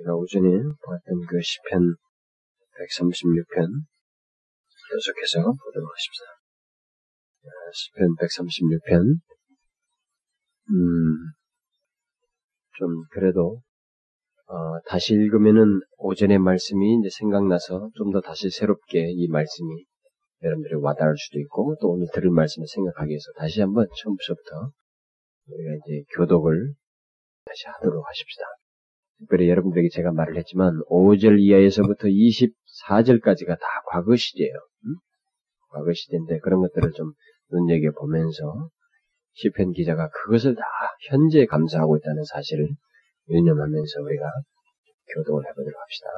우리가 오전에 보았던 그 시편 136편 계속해서 보도록 하십시다. 시편 136편 음, 좀 그래도 어, 다시 읽으면은 오전의 말씀이 이제 생각나서 좀 더 다시 새롭게 이 말씀이 여러분들이 와닿을 수도 있고 또 오늘 들을 말씀을 생각하기 위해서 다시 한번 처음부터 우리가 이제 교독을 다시 하도록 하십시다. 특별히 여러분들에게 제가 말을 했지만 5절 이하에서부터 24절까지가 다 과거 시제예요. 음? 과거 시제인데 그런 것들을 좀 눈여겨 보면서 시편 기자가 그것을 다 현재 감사하고 있다는 사실을 유념하면서 우리가 교독을 해보도록 합시다.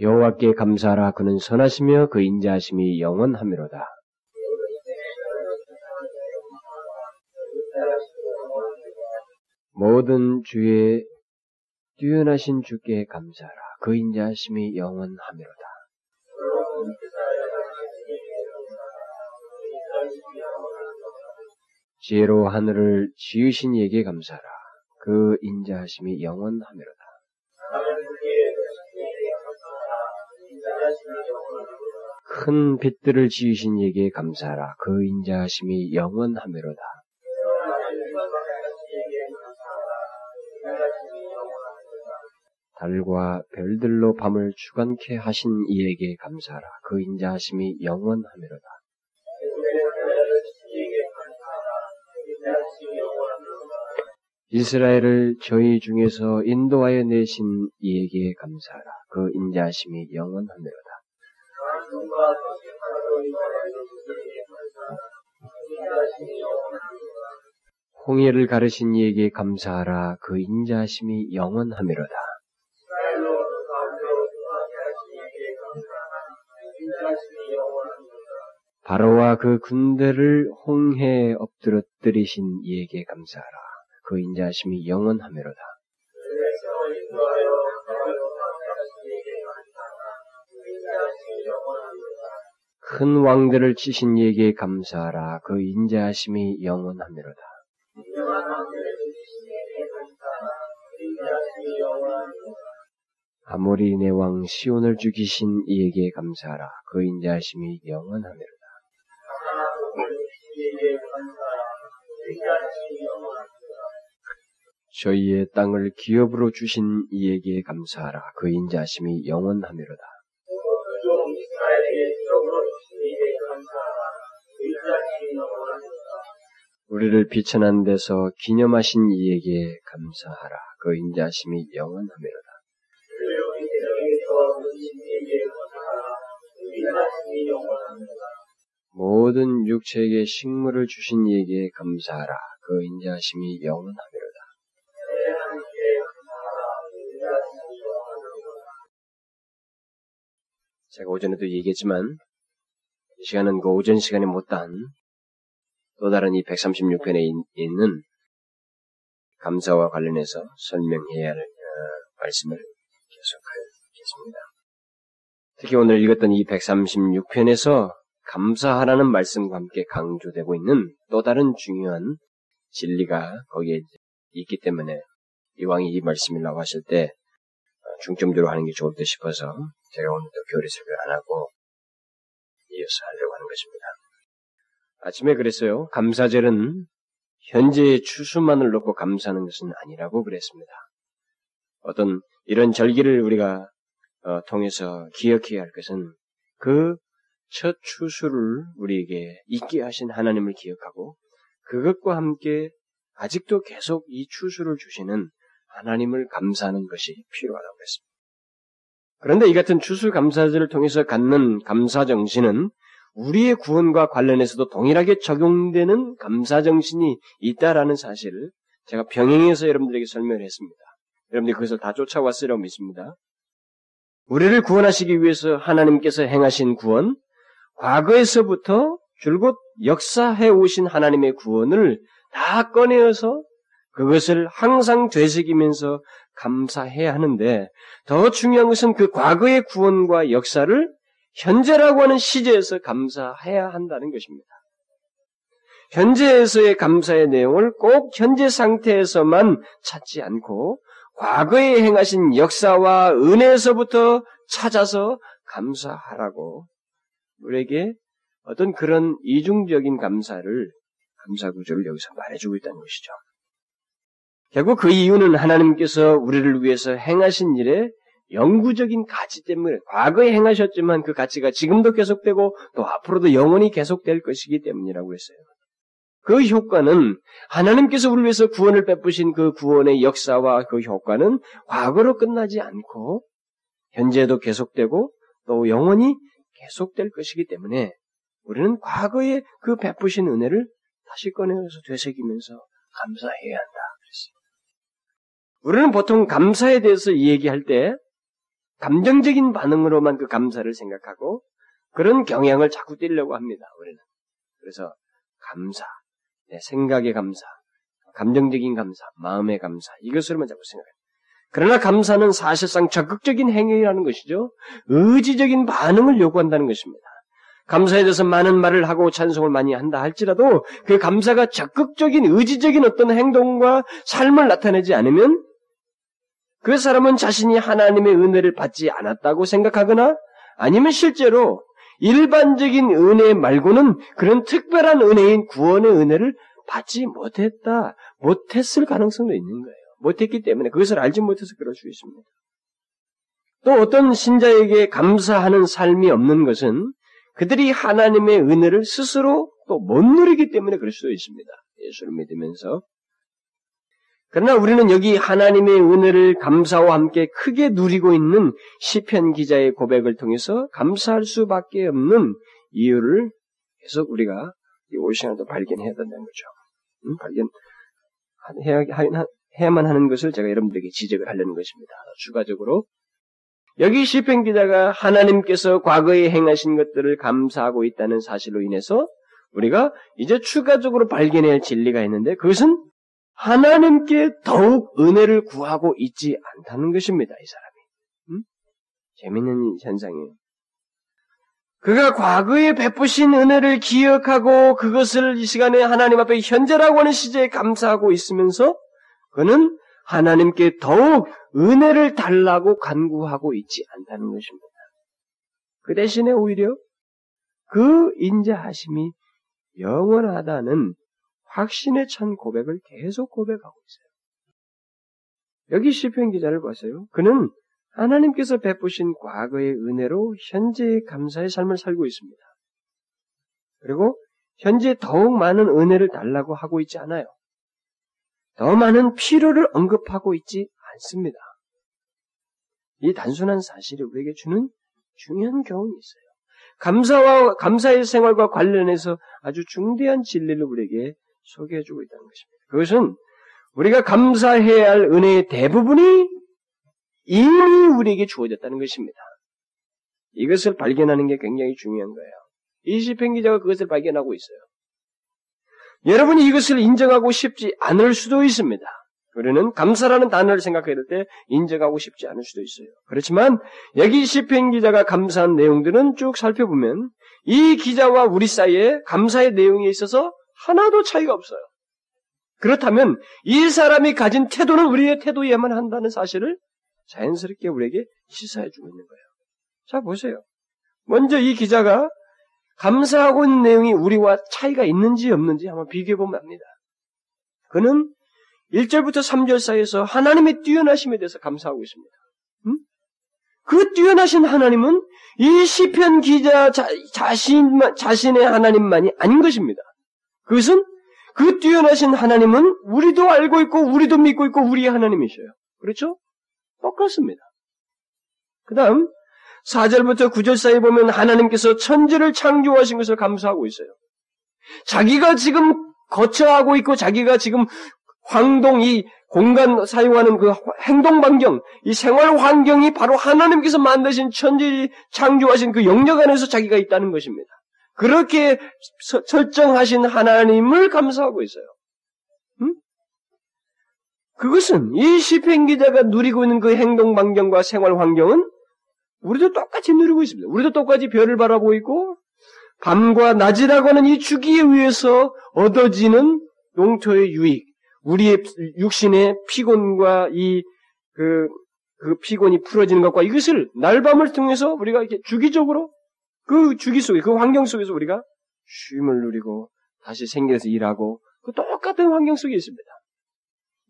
여호와께 감사하라 그는 선하시며 그 인자하심이 영원하미로다. 모든 주의 뛰어나신 주께 감사하라. 그 인자하심이 영원하미로다. 지혜로 하늘을 지으신 이에게 감사하라. 그 인자하심이 영원하미로다. 큰 빛들을 지으신 이에게 감사하라. 그 인자하심이 영원하미로다. 달과 별들로 밤을 주관케 하신 이에게 감사하라. 그 인자하심이 영원하미로다. 이스라엘을 저희 중에서 인도하여 내신 이에게 감사하라. 그 인자하심이 영원하미로다. 홍해를 가르신 이에게 감사하라. 그 인자하심이 영원하미로다. 바로와 그 군대를 홍해에 엎드러뜨리신 이에게 감사하라. 그 인자하심이 영원하미로다. 큰 왕들을 치신 이에게 감사하라. 그 인자하심이 영원하미로다. 아모리 내 왕 시온을 죽이신 이에게 감사하라. 그 인자하심이 영원하미로다. 저희의 땅을 기업으로 주신 이에게 감사하라. 그 인자하심이 영원하미로다. 우리를 비천한 데서 기념하신 이에게 감사하라. 그 인자하심이 영원하미로다. 모든 육체에게 식물을 주신 이에게 감사하라. 그 인자하심이 영원하미로다. 제가 오전에도 얘기했지만 이 시간은 그 오전 시간에 못다한 또 다른 이 136편에 있는 감사와 관련해서 설명해야 할 어, 말씀을 계속하겠습니다. 특히 오늘 읽었던 이 136편에서 감사하라는 말씀과 함께 강조되고 있는 또 다른 중요한 진리가 거기에 있기 때문에 이왕이 이 말씀을 나왔을 때 중점적으로 하는 게 좋을 듯 싶어서 제가 오늘도 교리 설교를 안 하고 이어서 하려고 하는 것입니다. 아침에 그랬어요. 감사절은 현재의 추수만을 놓고 감사하는 것은 아니라고 그랬습니다. 어떤 이런 절기를 우리가 어, 통해서 기억해야 할 것은 그 첫 추수를 우리에게 있게 하신 하나님을 기억하고 그것과 함께 아직도 계속 이 추수를 주시는 하나님을 감사하는 것이 필요하다고 했습니다. 그런데 이 같은 추수 감사절을 통해서 갖는 감사 정신은 우리의 구원과 관련해서도 동일하게 적용되는 감사 정신이 있다라는 사실을 제가 병행해서 여러분들에게 설명을 했습니다. 여러분들이 그것을 다 쫓아왔으리라고 믿습니다. 우리를 구원하시기 위해서 하나님께서 행하신 구원, 과거에서부터 줄곧 역사해 오신 하나님의 구원을 다 꺼내어서 그것을 항상 되새기면서 감사해야 하는데 더 중요한 것은 그 과거의 구원과 역사를 현재라고 하는 시제에서 감사해야 한다는 것입니다. 현재에서의 감사의 내용을 꼭 현재 상태에서만 찾지 않고 과거에 행하신 역사와 은혜에서부터 찾아서 감사하라고 우리에게 어떤 그런 이중적인 감사를 감사 구조를 여기서 말해주고 있다는 것이죠. 결국 그 이유는 하나님께서 우리를 위해서 행하신 일에 영구적인 가치 때문에 과거에 행하셨지만 그 가치가 지금도 계속되고 또 앞으로도 영원히 계속될 것이기 때문이라고 했어요. 그 효과는 하나님께서 우리를 위해서 구원을 베푸신 그 구원의 역사와 그 효과는 과거로 끝나지 않고 현재도 계속되고 또 영원히 계속될 것이기 때문에 우리는 과거의 그 베푸신 은혜를 다시 꺼내서 되새기면서 감사해야 한다. 그랬어요. 우리는 보통 감사에 대해서 얘기할 때 감정적인 반응으로만 그 감사를 생각하고 그런 경향을 자꾸 띠려고 합니다. 우리는. 그래서 감사, 내 생각의 감사, 감정적인 감사, 마음의 감사 이것으로만 자꾸 생각해요. 그러나 감사는 사실상 적극적인 행위라는 것이죠. 의지적인 반응을 요구한다는 것입니다. 감사에 대해서 많은 말을 하고 찬송을 많이 한다 할지라도 그 감사가 적극적인 의지적인 어떤 행동과 삶을 나타내지 않으면 그 사람은 자신이 하나님의 은혜를 받지 않았다고 생각하거나 아니면 실제로 일반적인 은혜 말고는 그런 특별한 은혜인 구원의 은혜를 받지 못했다, 못했을 가능성도 있는 거예요. 못했기 때문에 그것을 알지 못해서 그럴 수 있습니다. 또 어떤 신자에게 감사하는 삶이 없는 것은 그들이 하나님의 은혜를 스스로 또 못 누리기 때문에 그럴 수도 있습니다. 예수를 믿으면서 그러나 우리는 여기 하나님의 은혜를 감사와 함께 크게 누리고 있는 시편 기자의 고백을 통해서 감사할 수밖에 없는 이유를 계속 우리가 이 시간에도 발견해야 된다는 거죠. 음? 발견 해야 해야만 하는 것을 제가 여러분들에게 지적을 하려는 것입니다. 추가적으로 여기 시편 기자가 하나님께서 과거에 행하신 것들을 감사하고 있다는 사실로 인해서 우리가 이제 추가적으로 발견해야 할 진리가 있는데 그것은 하나님께 더욱 은혜를 구하고 있지 않다는 것입니다. 이 사람이. 음? 재밌는 현상이에요. 그가 과거에 베푸신 은혜를 기억하고 그것을 이 시간에 하나님 앞에 현재라고 하는 시제에 감사하고 있으면서 그는 하나님께 더욱 은혜를 달라고 간구하고 있지 않다는 것입니다. 그 대신에 오히려 그 인자하심이 영원하다는 확신에 찬 고백을 계속 고백하고 있어요. 여기 시편 기자를 보세요. 그는 하나님께서 베푸신 과거의 은혜로 현재의 감사의 삶을 살고 있습니다. 그리고 현재 더욱 많은 은혜를 달라고 하고 있지 않아요. 더 많은 필요를 언급하고 있지 않습니다. 이 단순한 사실이 우리에게 주는 중요한 교훈이 있어요. 감사와 감사의 생활과 관련해서 아주 중대한 진리를 우리에게 소개해주고 있다는 것입니다. 그것은 우리가 감사해야 할 은혜의 대부분이 이미 우리에게 주어졌다는 것입니다. 이것을 발견하는 게 굉장히 중요한 거예요. 이 시편 기자가 그것을 발견하고 있어요. 여러분이 이것을 인정하고 싶지 않을 수도 있습니다. 우리는 감사라는 단어를 생각해야 될 때 인정하고 싶지 않을 수도 있어요. 그렇지만 여기 시편 기자가 감사한 내용들은 쭉 살펴보면 이 기자와 우리 사이에 감사의 내용에 있어서 하나도 차이가 없어요. 그렇다면 이 사람이 가진 태도는 우리의 태도여야만 한다는 사실을 자연스럽게 우리에게 시사해 주고 있는 거예요. 자, 보세요. 먼저 이 기자가 감사하고 있는 내용이 우리와 차이가 있는지 없는지 한번 비교해 보면 압니다. 그는 1절부터 3절 사이에서 하나님의 뛰어나심에 대해서 감사하고 있습니다. 음? 그 뛰어나신 하나님은 이 시편 기자 자, 자신, 자신의 하나님만이 아닌 것입니다. 그것은 그 뛰어나신 하나님은 우리도 알고 있고 우리도 믿고 있고 우리의 하나님이셔요. 그렇죠? 똑같습니다. 그 다음 4절부터 9절 사이에 보면 하나님께서 천지를 창조하신 것을 감사하고 있어요. 자기가 지금 거처하고 있고 자기가 지금 황동 이 공간 사용하는 그 행동 반경, 이 생활 환경이 바로 하나님께서 만드신 천지 창조하신 그 영역 안에서 자기가 있다는 것입니다. 그렇게 서, 설정하신 하나님을 감사하고 있어요. 음? 그것은 이 시편 기자가 누리고 있는 그 행동 반경과 생활 환경은 우리도 똑같이 누리고 있습니다. 우리도 똑같이 별을 바라보고 있고 밤과 낮이라고 하는 이 주기에 의해서 얻어지는 농토의 유익, 우리의 육신의 피곤과 이 그, 그 피곤이 풀어지는 것과 이것을 날밤을 통해서 우리가 이렇게 주기적으로 그 주기 속에, 그 환경 속에서 우리가 쉼을 누리고 다시 생겨서 일하고 그 똑같은 환경 속에 있습니다.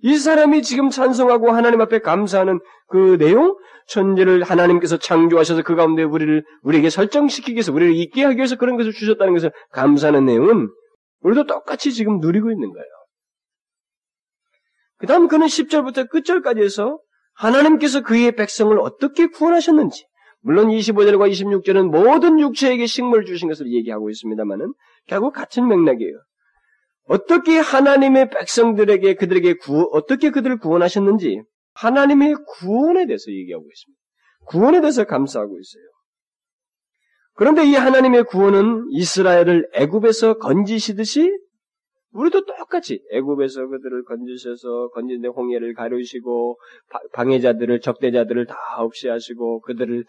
이 사람이 지금 찬송하고 하나님 앞에 감사하는 그 내용, 천지를 하나님께서 창조하셔서 그 가운데 우리를, 우리에게 설정시키기 위해서, 우리를 있게 하기 위해서 그런 것을 주셨다는 것을 감사하는 내용은 우리도 똑같이 지금 누리고 있는 거예요. 그 다음 그는 10절부터 끝절까지 해서 하나님께서 그의 백성을 어떻게 구원하셨는지, 물론 25절과 26절은 모든 육체에게 식물을 주신 것을 얘기하고 있습니다만은 결국 같은 맥락이에요. 어떻게 하나님의 백성들에게 그들에게 구, 어떻게 그들을 구원하셨는지 하나님의 구원에 대해서 얘기하고 있습니다. 구원에 대해서 감사하고 있어요. 그런데 이 하나님의 구원은 이스라엘을 애굽에서 건지시듯이 우리도 똑같이 애굽에서 그들을 건지셔서 건진데 홍해를 가르시고 방해자들을 적대자들을 다 없애하시고 그들을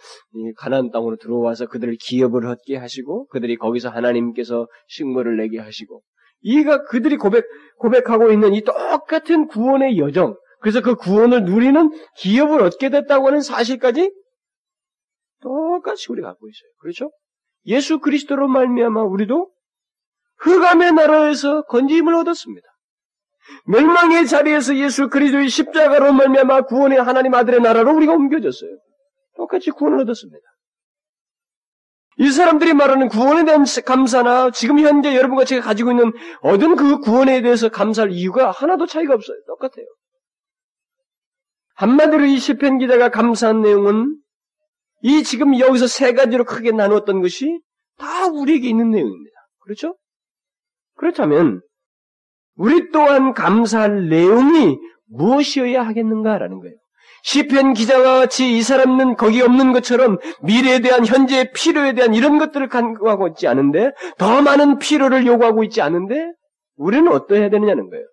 가나안 땅으로 들어와서 그들을 기업을 얻게 하시고 그들이 거기서 하나님께서 식물을 내게 하시고 이가 그들이 고백 고백하고 있는 이 똑같은 구원의 여정 그래서 그 구원을 누리는 기업을 얻게 됐다고 하는 사실까지 똑같이 우리가 갖고 있어요. 그렇죠? 예수 그리스도로 말미암아 우리도 흑암의 나라에서 건짐을 얻었습니다. 멸망의 자리에서 예수 그리스도의 십자가로 말미암아 구원의 하나님 아들의 나라로 우리가 옮겨졌어요. 똑같이 구원을 얻었습니다. 이 사람들이 말하는 구원에 대한 감사나 지금 현재 여러분과 제가 가지고 있는 얻은 그 구원에 대해서 감사할 이유가 하나도 차이가 없어요. 똑같아요. 한마디로 이 시편 기자가 감사한 내용은 이 지금 여기서 세 가지로 크게 나누었던 것이 다 우리에게 있는 내용입니다. 그렇죠? 그렇다면 우리 또한 감사할 내용이 무엇이어야 하겠는가라는 거예요. 시편 기자와 같이 이 사람은 거기 없는 것처럼 미래에 대한 현재의 필요에 대한 이런 것들을 간구하고 있지 않은데 더 많은 필요를 요구하고 있지 않은데 우리는 어떠해야 되느냐는 거예요.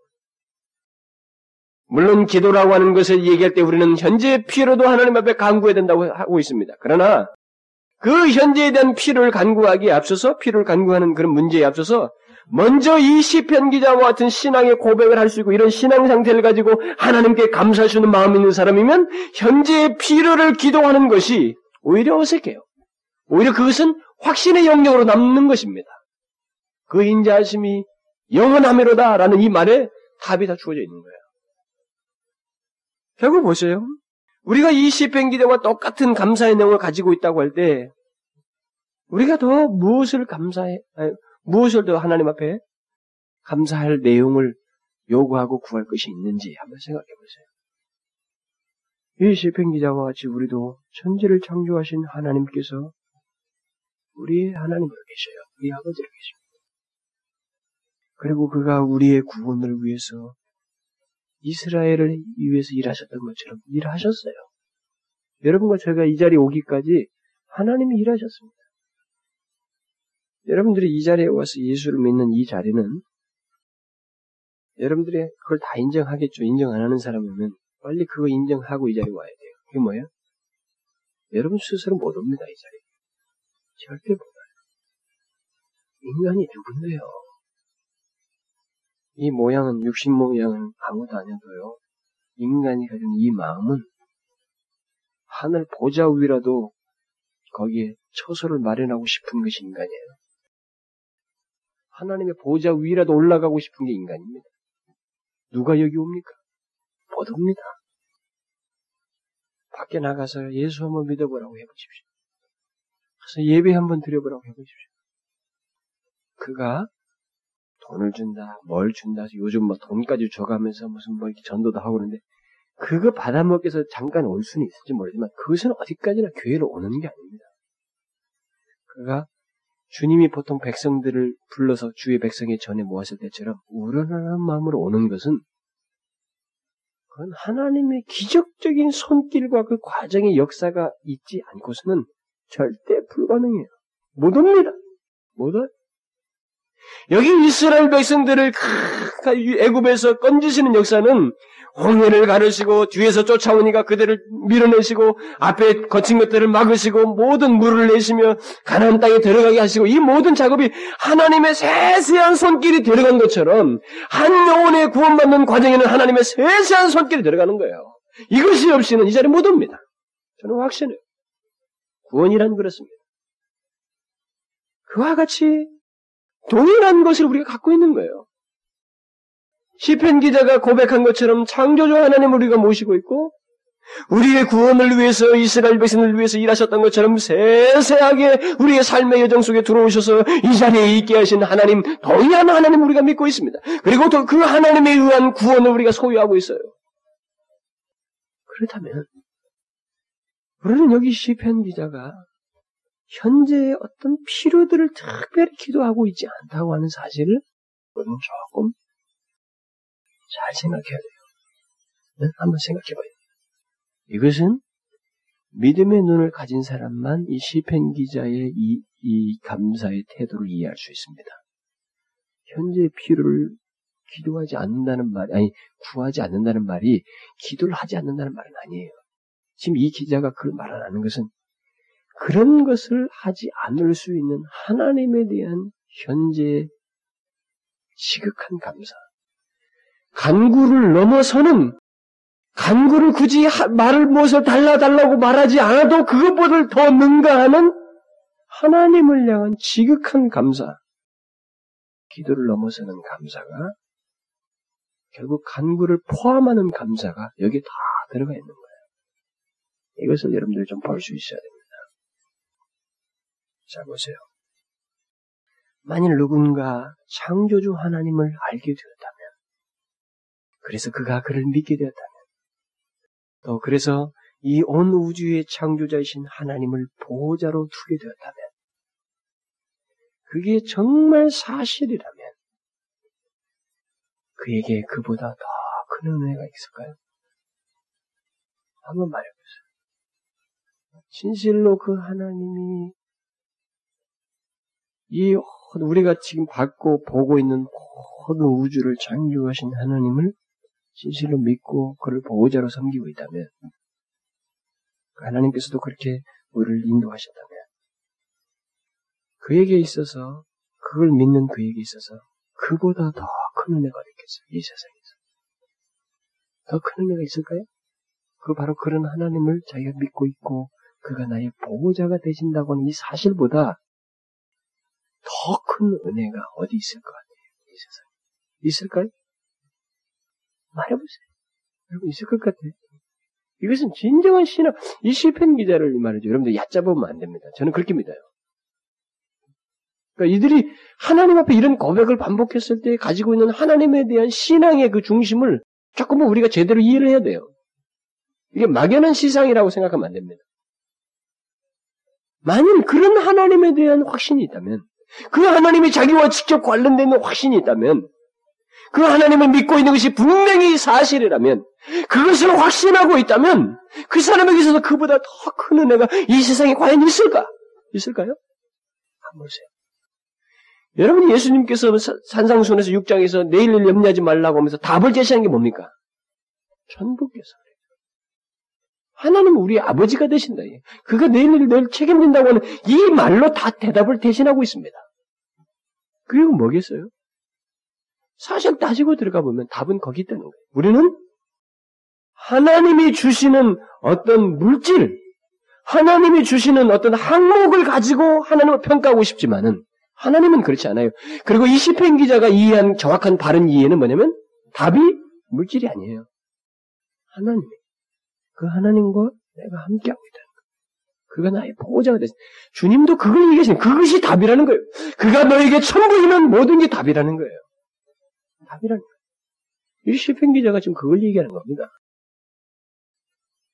물론 기도라고 하는 것을 얘기할 때 우리는 현재의 필요도 하나님 앞에 간구해야 된다고 하고 있습니다. 그러나 그 현재에 대한 필요를 간구하기에 앞서서 필요를 간구하는 그런 문제에 앞서서 먼저 이 시편 기자와 같은 신앙의 고백을 할 수 있고 이런 신앙 상태를 가지고 하나님께 감사할 수 있는 마음이 있는 사람이면 현재의 필요를 기도하는 것이 오히려 어색해요. 오히려 그것은 확신의 영역으로 남는 것입니다. 그 인자하심이 영원함이로다라는 이 말에 답이 다 주어져 있는 거예요. 결국 보세요. 우리가 이 시편 기자와 똑같은 감사의 내용을 가지고 있다고 할 때 우리가 더 무엇을 감사해 아니, 무엇을 더 하나님 앞에 감사할 내용을 요구하고 구할 것이 있는지 한번 생각해 보세요. 이 시편 기자와 같이 우리도 천지를 창조하신 하나님께서 우리의 하나님으로 계셔요. 우리 아버지로 계십니다. 그리고 그가 우리의 구원을 위해서 이스라엘을 위해서 일하셨던 것처럼 일하셨어요. 여러분과 제가 이 자리에 오기까지 하나님이 일하셨습니다. 여러분들이 이 자리에 와서 예수를 믿는 이 자리는 여러분들이 그걸 다 인정하겠죠. 인정 안 하는 사람이면 빨리 그거 인정하고 이 자리에 와야 돼요. 그게 뭐예요? 여러분 스스로 못 옵니다, 이 자리에. 절대 못 와요. 인간이 누군데요? 이 모양은, 육신 모양은 아무도 안 해도요. 인간이 가진 이 마음은 하늘 보좌 위라도 거기에 처소를 마련하고 싶은 것이 인간이에요. 하나님의 보좌 위라도 올라가고 싶은 게 인간입니다. 누가 여기 옵니까? 못 옵니다. 밖에 나가서 예수 한번 믿어보라고 해보십시오. 가서 예배 한번 드려보라고 해보십시오. 그가 돈을 준다, 뭘 준다, 요즘 뭐 돈까지 줘가면서 무슨 뭐 이렇게 전도도 하고 그러는데, 그거 받아먹기 위해서 잠깐 올 수는 있을지 모르지만, 그것은 어디까지나 교회로 오는 게 아닙니다. 그가 주님이 보통 백성들을 불러서 주의 백성의 전에 모았을 때처럼 우러나는 마음으로 오는 것은 그건 하나님의 기적적인 손길과 그 과정의 역사가 있지 않고서는 절대 불가능해요. 못 옵니다. 못 와요. 여기 이스라엘 백성들을 애굽에서 건지시는 역사는 홍해를 가르시고 뒤에서 쫓아오니까 그들을 밀어내시고 앞에 거친 것들을 막으시고 모든 물을 내시며 가나안 땅에 들어가게 하시고 이 모든 작업이 하나님의 세세한 손길이 들어간 것처럼 한 영혼의 구원받는 과정에는 하나님의 세세한 손길이 들어가는 거예요. 이것이 없이는 이 자리에 못 옵니다. 저는 확신해요. 구원이란 그렇습니다. 그와 같이 동일한 것을 우리가 갖고 있는 거예요. 시편 기자가 고백한 것처럼 창조주 하나님 우리가 모시고 있고 우리의 구원을 위해서 이스라엘 백성을 위해서 일하셨던 것처럼 세세하게 우리의 삶의 여정 속에 들어오셔서 이 자리에 있게 하신 하나님 더위한 하나님 우리가 믿고 있습니다. 그리고 또 그 하나님에 의한 구원을 우리가 소유하고 있어요. 그렇다면 우리는 여기 시편 기자가 현재의 어떤 필요들을 특별히 기도하고 있지 않다고 하는 사실을 우리는 조금 잘 생각해야 돼요. 네? 한번 생각해봐요. 이것은 믿음의 눈을 가진 사람만 이 시편 기자의 이, 이 감사의 태도를 이해할 수 있습니다. 현재의 필요를 기도하지 않는다는 말, 아니, 구하지 않는다는 말이 기도를 하지 않는다는 말은 아니에요. 지금 이 기자가 그걸 말하는 것은 그런 것을 하지 않을 수 있는 하나님에 대한 현재 지극한 감사. 간구를 넘어서는 간구를 굳이 말을 무엇을 달라달라고 말하지 않아도 그것보다 더 능가하는 하나님을 향한 지극한 감사. 기도를 넘어서는 감사가 결국 간구를 포함하는 감사가 여기에 다 들어가 있는 거예요. 이것을 여러분들이 좀 볼 수 있어야 됩니다. 자, 보세요. 만일 누군가 창조주 하나님을 알게 되었다면, 그래서 그가 그를 믿게 되었다면, 또 그래서 이 온 우주의 창조자이신 하나님을 보호자로 두게 되었다면, 그게 정말 사실이라면, 그에게 그보다 더 큰 은혜가 있을까요? 한번 말해보세요. 진실로 그 하나님이 이 우리가 지금 받고 보고 있는 모든 우주를 창조하신 하나님을 진실로 믿고 그를 보호자로 섬기고 있다면 그 하나님께서도 그렇게 우리를 인도하셨다면 그에게 있어서 그걸 믿는 그에게 있어서 그보다 더 큰 은혜가 있겠어요. 이 세상에서. 더 큰 은혜가 있을까요? 그 바로 그런 하나님을 자기가 믿고 있고 그가 나의 보호자가 되신다고 하는 이 사실보다 더 큰 은혜가 어디 있을 것 같아요? 이 세상에. 있을까요? 말해보세요. 여러분, 있을 것 같아요. 이것은 진정한 신앙, 이 시편 기자를 말이죠. 여러분들 얕잡으면 안 됩니다. 저는 그렇게 믿어요. 그러니까 이들이 하나님 앞에 이런 고백을 반복했을 때 가지고 있는 하나님에 대한 신앙의 그 중심을 조금은 우리가 제대로 이해를 해야 돼요. 이게 막연한 시상이라고 생각하면 안 됩니다. 만일 그런 하나님에 대한 확신이 있다면, 그 하나님이 자기와 직접 관련되는 확신이 있다면, 그 하나님을 믿고 있는 것이 분명히 사실이라면, 그것을 확신하고 있다면, 그 사람에게 있어서 그보다 더 큰 은혜가 이 세상에 과연 있을까? 있을까요? 한번 보세요. 여러분 예수님께서 산상순에서 6장에서 내일을 염려하지 말라고 하면서 답을 제시하는 게 뭡니까? 천국께서. 하나님은 우리 아버지가 되신다. 그가 내 일을 늘 책임진다고 하는 이 말로 다 대답을 대신하고 있습니다. 그리고 뭐겠어요? 사실 따지고 들어가 보면 답은 거기 있다는 거예요. 우리는 하나님이 주시는 어떤 물질, 하나님이 주시는 어떤 항목을 가지고 하나님을 평가하고 싶지만은 하나님은 그렇지 않아요. 그리고 이 시편 기자가 이해한 정확한 바른 이해는 뭐냐면 답이 물질이 아니에요. 하나님. 그 하나님과 내가 함께하고 있다는 거예요. 그가 나의 보호자가 됐어. 주님도 그걸 얘기하시는 그것이 답이라는 거예요. 그가 너에게 천부이면 모든 게 답이라는 거예요. 답이라는 거예요. 이 시편 기자가 지금 그걸 얘기하는 겁니다.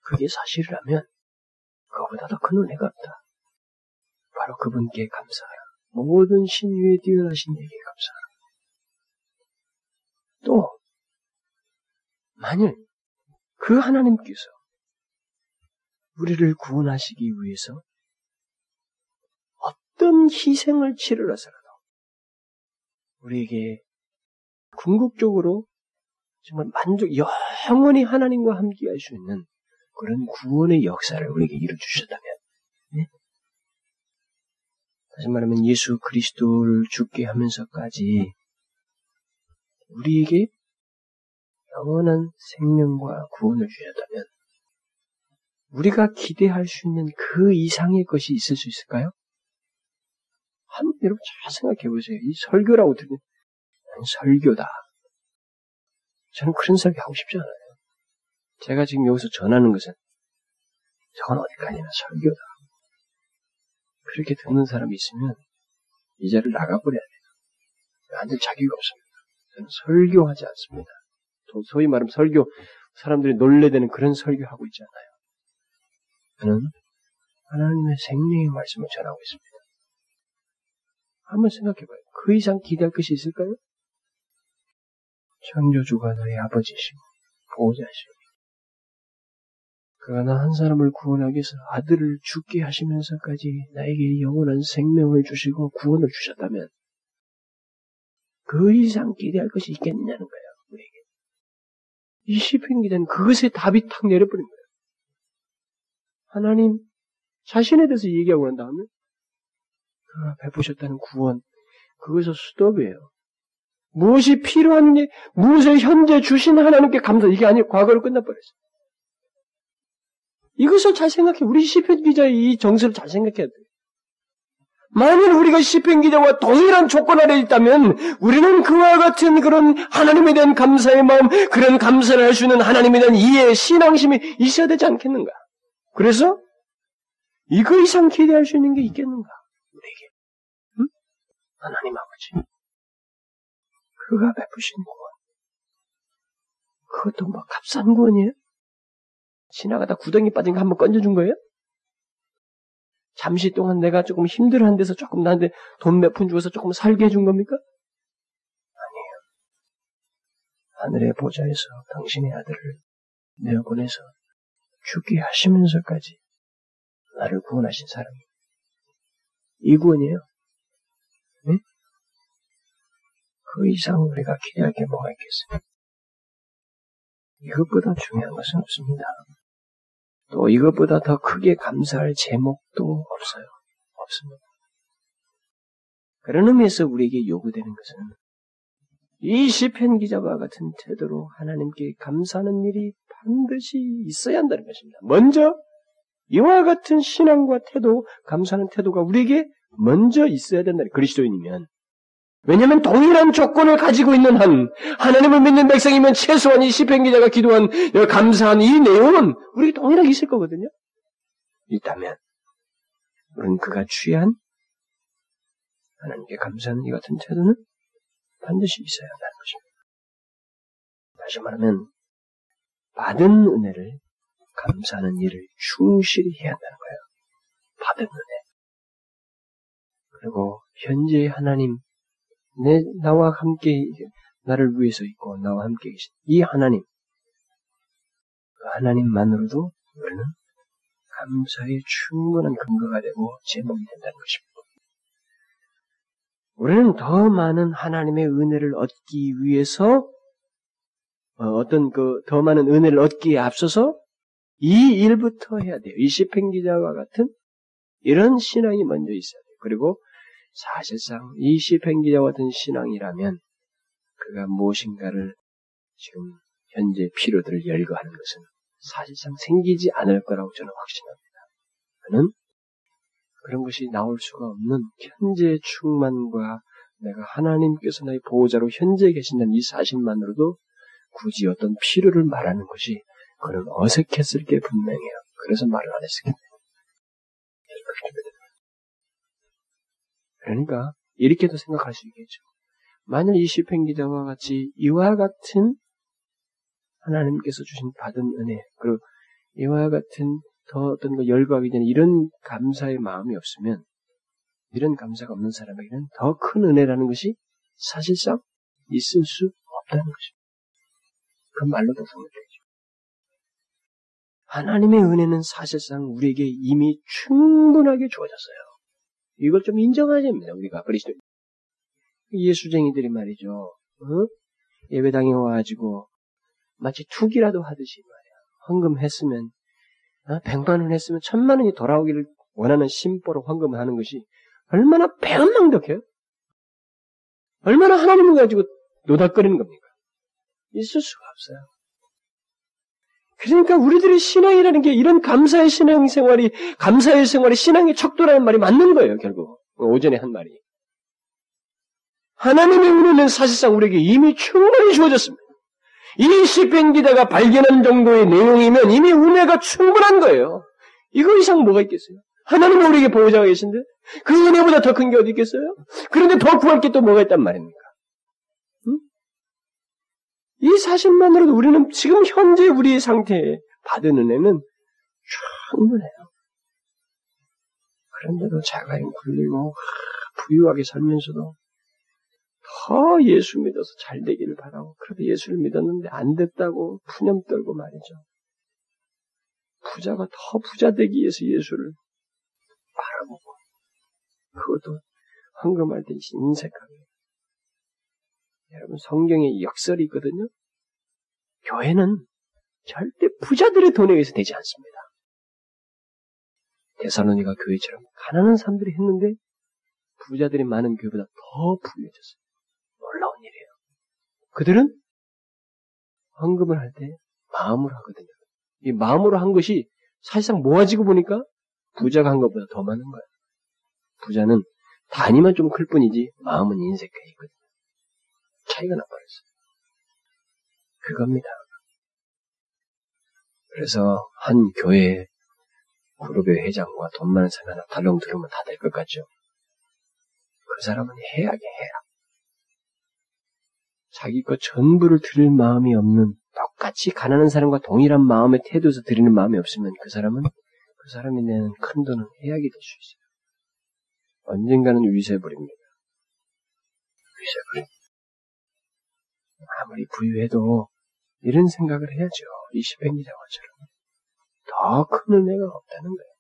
그게 사실이라면 그거보다 더 큰 은혜가 없다. 바로 그분께 감사하라. 모든 신유에 뛰어나신 얘기 감사하라. 또 만일 그 하나님께서 우리를 구원하시기 위해서 어떤 희생을 치르러서라도 우리에게 궁극적으로 정말 만족, 영원히 하나님과 함께 할 수 있는 그런 구원의 역사를 우리에게 이루주셨다면, 네? 다시 말하면 예수 그리스도를 죽게 하면서까지 우리에게 영원한 생명과 구원을 주셨다면, 우리가 기대할 수 있는 그 이상의 것이 있을 수 있을까요? 한, 여러분 잘 생각해 보세요. 이 설교라고 들으면, 설교다. 저는 그런 설교 하고 싶지 않아요. 제가 지금 여기서 전하는 것은, 저건 어디까지나 설교다. 그렇게 듣는 사람이 있으면, 이 자리를 나가버려야 돼요. 완전 자격이 없습니다. 저는 설교하지 않습니다. 소위 말하면 설교, 사람들이 놀래되는 그런 설교하고 있지 않아요. 저는 하나님의 생명의 말씀을 전하고 있습니다. 한번 생각해봐요. 그 이상 기대할 것이 있을까요? 창조주가 너의 아버지시고 보호자시고 그가 나 한 사람을 구원하기 위해서 아들을 죽게 하시면서까지 나에게 영원한 생명을 주시고 구원을 주셨다면 그 이상 기대할 것이 있겠느냐는 거예요. 우리에게. 이 시편 기자는 그것에 답이 탁 내려버린 거예요. 하나님 자신에 대해서 얘기하고 난 다음에 그가 베푸셨다는 구원 그것에서 수dob이에요. 무엇이 필요한지 무엇을 현재 주신 하나님께 감사 이게 아니고 과거로 끝나버렸어요. 이것을 잘 생각해. 우리 시편 기자의 이 정서를 잘 생각해야 돼. 만일 우리가 시편 기자와 동일한 조건 아래 있다면 우리는 그와 같은 그런 하나님에 대한 감사의 마음, 그런 감사를 할 수 있는 하나님에 대한 이해, 신앙심이 있어야 되지 않겠는가? 그래서 이거 이상 기대할 수 있는 게 있겠는가? 우리에게. 응? 하나님 아버지. 그가 베푸신 구원. 그것도 뭐 값싼 구원이에요? 지나가다 구덩이 빠진 거 한번 건져준 거예요? 잠시 동안 내가 조금 힘들어한 데서 조금 나한테 돈 몇 푼 주어서 조금 살게 해준 겁니까? 아니에요. 하늘의 보좌에서 당신의 아들을 내어 보내서 죽게 하시면서까지 나를 구원하신 사람이 이 구원이에요. 네? 그 이상 우리가 기대할 게 뭐가 있겠어요? 이것보다 중요한 것은 없습니다. 또 이것보다 더 크게 감사할 제목도 없어요. 없습니다. 그런 의미에서 우리에게 요구되는 것은 이 시편 기자와 같은 태도로 하나님께 감사하는 일이 반드시 있어야 한다는 것입니다. 먼저 이와 같은 신앙과 태도, 감사하는 태도가 우리에게 먼저 있어야 된다. 그리스도인이면 왜냐하면 동일한 조건을 가지고 있는 한 하나님을 믿는 백성이면 최소한 이 시편 기자가 기도한 감사한 이 내용은 우리 동일하게 있을 거거든요. 있다면 우리는 그가 취한 하나님께 감사하는 이 같은 태도는 반드시 있어야 한다는 것입니다. 다시 말하면 받은 은혜를 감사하는 일을 충실히 해야 한다는 거예요. 받은 은혜. 그리고 현재 하나님 내, 나와 함께, 나를 위해서 있고, 나와 함께 계신 이 하나님, 그 하나님만으로도 우리는 감사의 충분한 근거가 되고 제목이 된다는 것입니다. 우리는 더 많은 하나님의 은혜를 얻기 위해서 어, 어떤 그 더 많은 은혜를 얻기에 앞서서 이 일부터 해야 돼요. 이 시편 기자와 같은 이런 신앙이 먼저 있어야 돼요. 그리고 사실상 이 시편 기자와 같은 신앙이라면 그가 무엇인가를 지금 현재 필요들을 열거하는 것은 사실상 생기지 않을 거라고 저는 확신합니다. 그는 그런 것이 나올 수가 없는 현재 충만과 내가 하나님께서 나의 보호자로 현재 계신다는 이 사실만으로도 굳이 어떤 필요를 말하는 것이 그는 어색했을 게 분명해요. 그래서 말을 안 했겠네요. 그러니까 이렇게도 생각할 수 있겠죠. 만일 이 시편 기자와 같이 이와 같은 하나님께서 주신 받은 은혜 그리고 이와 같은 더 어떤 거 열거하기 전에 이런 감사의 마음이 없으면 이런 감사가 없는 사람에게는 더 큰 은혜라는 것이 사실상 있을 수 없다는 것입니다. 그 말로도 성립되죠. 하나님의 은혜는 사실상 우리에게 이미 충분하게 주어졌어요. 이걸 좀 인정해야 됩니다. 우리가 그리스도 예수쟁이들이 말이죠. 어? 예배당에 와가지고 마치 투기라도 하듯이 말이야. 헌금했으면 어? 100만 원 했으면 천만 원이 돌아오기를 원하는 심보로 헌금을 하는 것이 얼마나 배은망덕해요? 얼마나 하나님을 가지고 노닥거리는 겁니까? 있을 수가 없어요. 그러니까 우리들의 신앙이라는 게 이런 감사의 신앙 생활이, 감사의 생활이 신앙의 척도라는 말이 맞는 거예요, 결국. 오전에 한 말이. 하나님의 은혜는 사실상 우리에게 이미 충분히 주어졌습니다. 이 시편 기자가 발견한 정도의 내용이면 이미 은혜가 충분한 거예요. 이거 이상 뭐가 있겠어요? 하나님은 우리에게 보호자가 계신데 그 은혜보다 더 큰 게 어디 있겠어요? 그런데 더 구할 게 또 뭐가 있단 말입니까? 응? 이 사실만으로도 우리는 지금 현재 우리의 상태에 받은 은혜는 충분해요. 그런데도 자가임 굴리고 부유하게 살면서도 더 예수 믿어서 잘 되기를 바라고 그래도 예수를 믿었는데 안 됐다고 푸념 떨고 말이죠. 부자가 더 부자 되기 위해서 예수를 바라보고 그것도 황금할 때 인색하게 여러분 성경에 역설이 있거든요. 교회는 절대 부자들의 돈에 의해서 되지 않습니다. 대사로니가 교회처럼 가난한 사람들이 했는데 부자들이 많은 교회보다 더 부유해졌어요. 그들은 헌금을 할 때 마음으로 하거든요. 이 마음으로 한 것이 사실상 모아지고 보니까 부자가 한 것보다 더 많은 거예요. 부자는 단위만 좀 클 뿐이지 마음은 인색해 있거든요. 차이가 나버렸어요. 그겁니다. 그래서 한 교회 그룹의 회장과 돈 많은 사람 하나 달렁 들으면 다 될 것 같죠. 그 사람은 해야게 해야. 자기 것 전부를 드릴 마음이 없는 똑같이 가난한 사람과 동일한 마음의 태도에서 드리는 마음이 없으면 그 사람은 그 사람이 내는 큰 돈은 해약이 될 수 있어요. 언젠가는 위세버립니다. 위세버립. 아무리 부유해도 이런 생각을 해야죠. 이 시팽 기자와처럼. 더 큰 은혜가 없다는 거예요.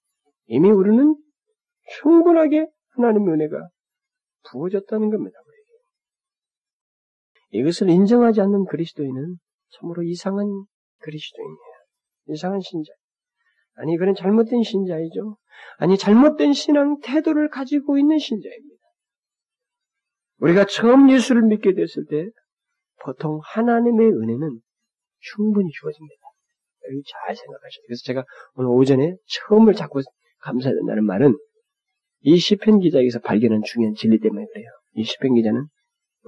이미 우리는 충분하게 하나님의 은혜가 부어졌다는 겁니다. 이것을 인정하지 않는 그리스도인은 참으로 이상한 그리스도인이에요. 이상한 신자. 아니, 그는 잘못된 신자이죠. 아니, 잘못된 신앙 태도를 가지고 있는 신자입니다. 우리가 처음 예수를 믿게 됐을 때 보통 하나님의 은혜는 충분히 주어집니다. 여기 잘 생각하셔야. 그래서 제가 오늘 오전에 처음을 잡고 감사해야 된다는 말은 이 시편 기자에게서 발견한 중요한 진리 때문에 그래요. 이 시편 기자는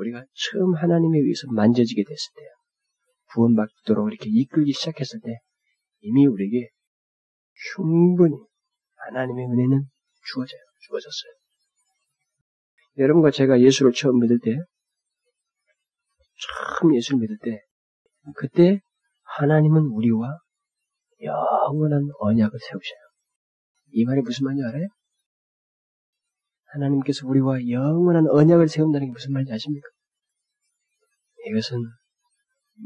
우리가 처음 하나님에 의해서 만져지게 됐을 때요. 구원받도록 이렇게 이끌기 시작했을 때 이미 우리에게 충분히 하나님의 은혜는 주어져요. 주어졌어요. 여러분과 제가 예수를 처음 믿을 때, 처음 예수를 믿을 때, 그때 하나님은 우리와 영원한 언약을 세우셔요. 이 말이 무슨 말인지 알아요? 하나님께서 우리와 영원한 언약을 세운다는 게 무슨 말인지 아십니까? 이것은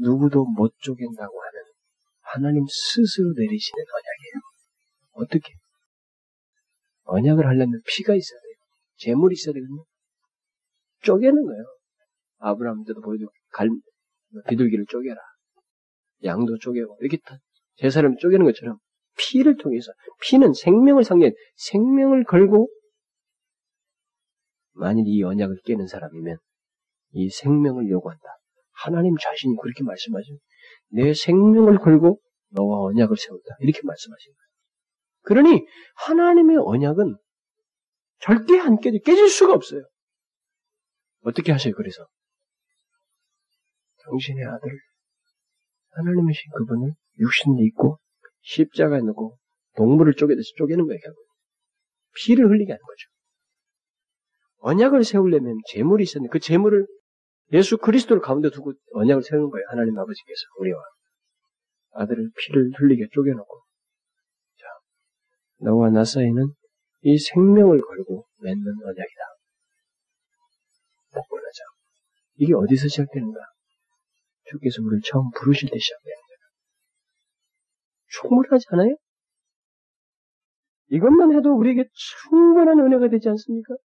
누구도 못 쪼갠다고 하는 하나님 스스로 내리시는 언약이에요. 어떻게? 언약을 하려면 피가 있어야 돼요. 재물이 있어야 되거든요. 쪼개는 거예요. 아브라함한테도 보여줘. 갈, 비둘기를 쪼개라. 양도 쪼개고. 이렇게 다 제사를 쪼개는 것처럼 피를 통해서, 피는 생명을 상징, 생명을 걸고, 만일 이 언약을 깨는 사람이면 이 생명을 요구한다. 하나님 자신이 그렇게 말씀하시는 내 생명을 걸고 너와 언약을 세운다. 이렇게 말씀하신 거예요. 그러니 하나님의 언약은 절대 안 깨져, 깨질 수가 없어요. 어떻게 하셔요, 그래서? 당신의 아들, 하나님이신 그분을 육신에 있고 십자가에 넣고 동물을 쪼개듯이 쪼개는 거예요, 결국. 피를 흘리게 하는 거죠. 언약을 세우려면 재물이 있었는데 그 재물을 예수 그리스도를 가운데 두고 언약을 세우는 거예요. 하나님 아버지께서 우리와 아들을 피를 흘리게 쪼개놓고 자 너와 나 사이는 이 생명을 걸고 맺는 언약이다. 복권하자. 이게 어디서 시작되는가? 주께서 우리를 처음 부르실 때 시작되는 거예요. 충분하지 않아요? 이것만 해도 우리에게 충분한 은혜가 되지 않습니까?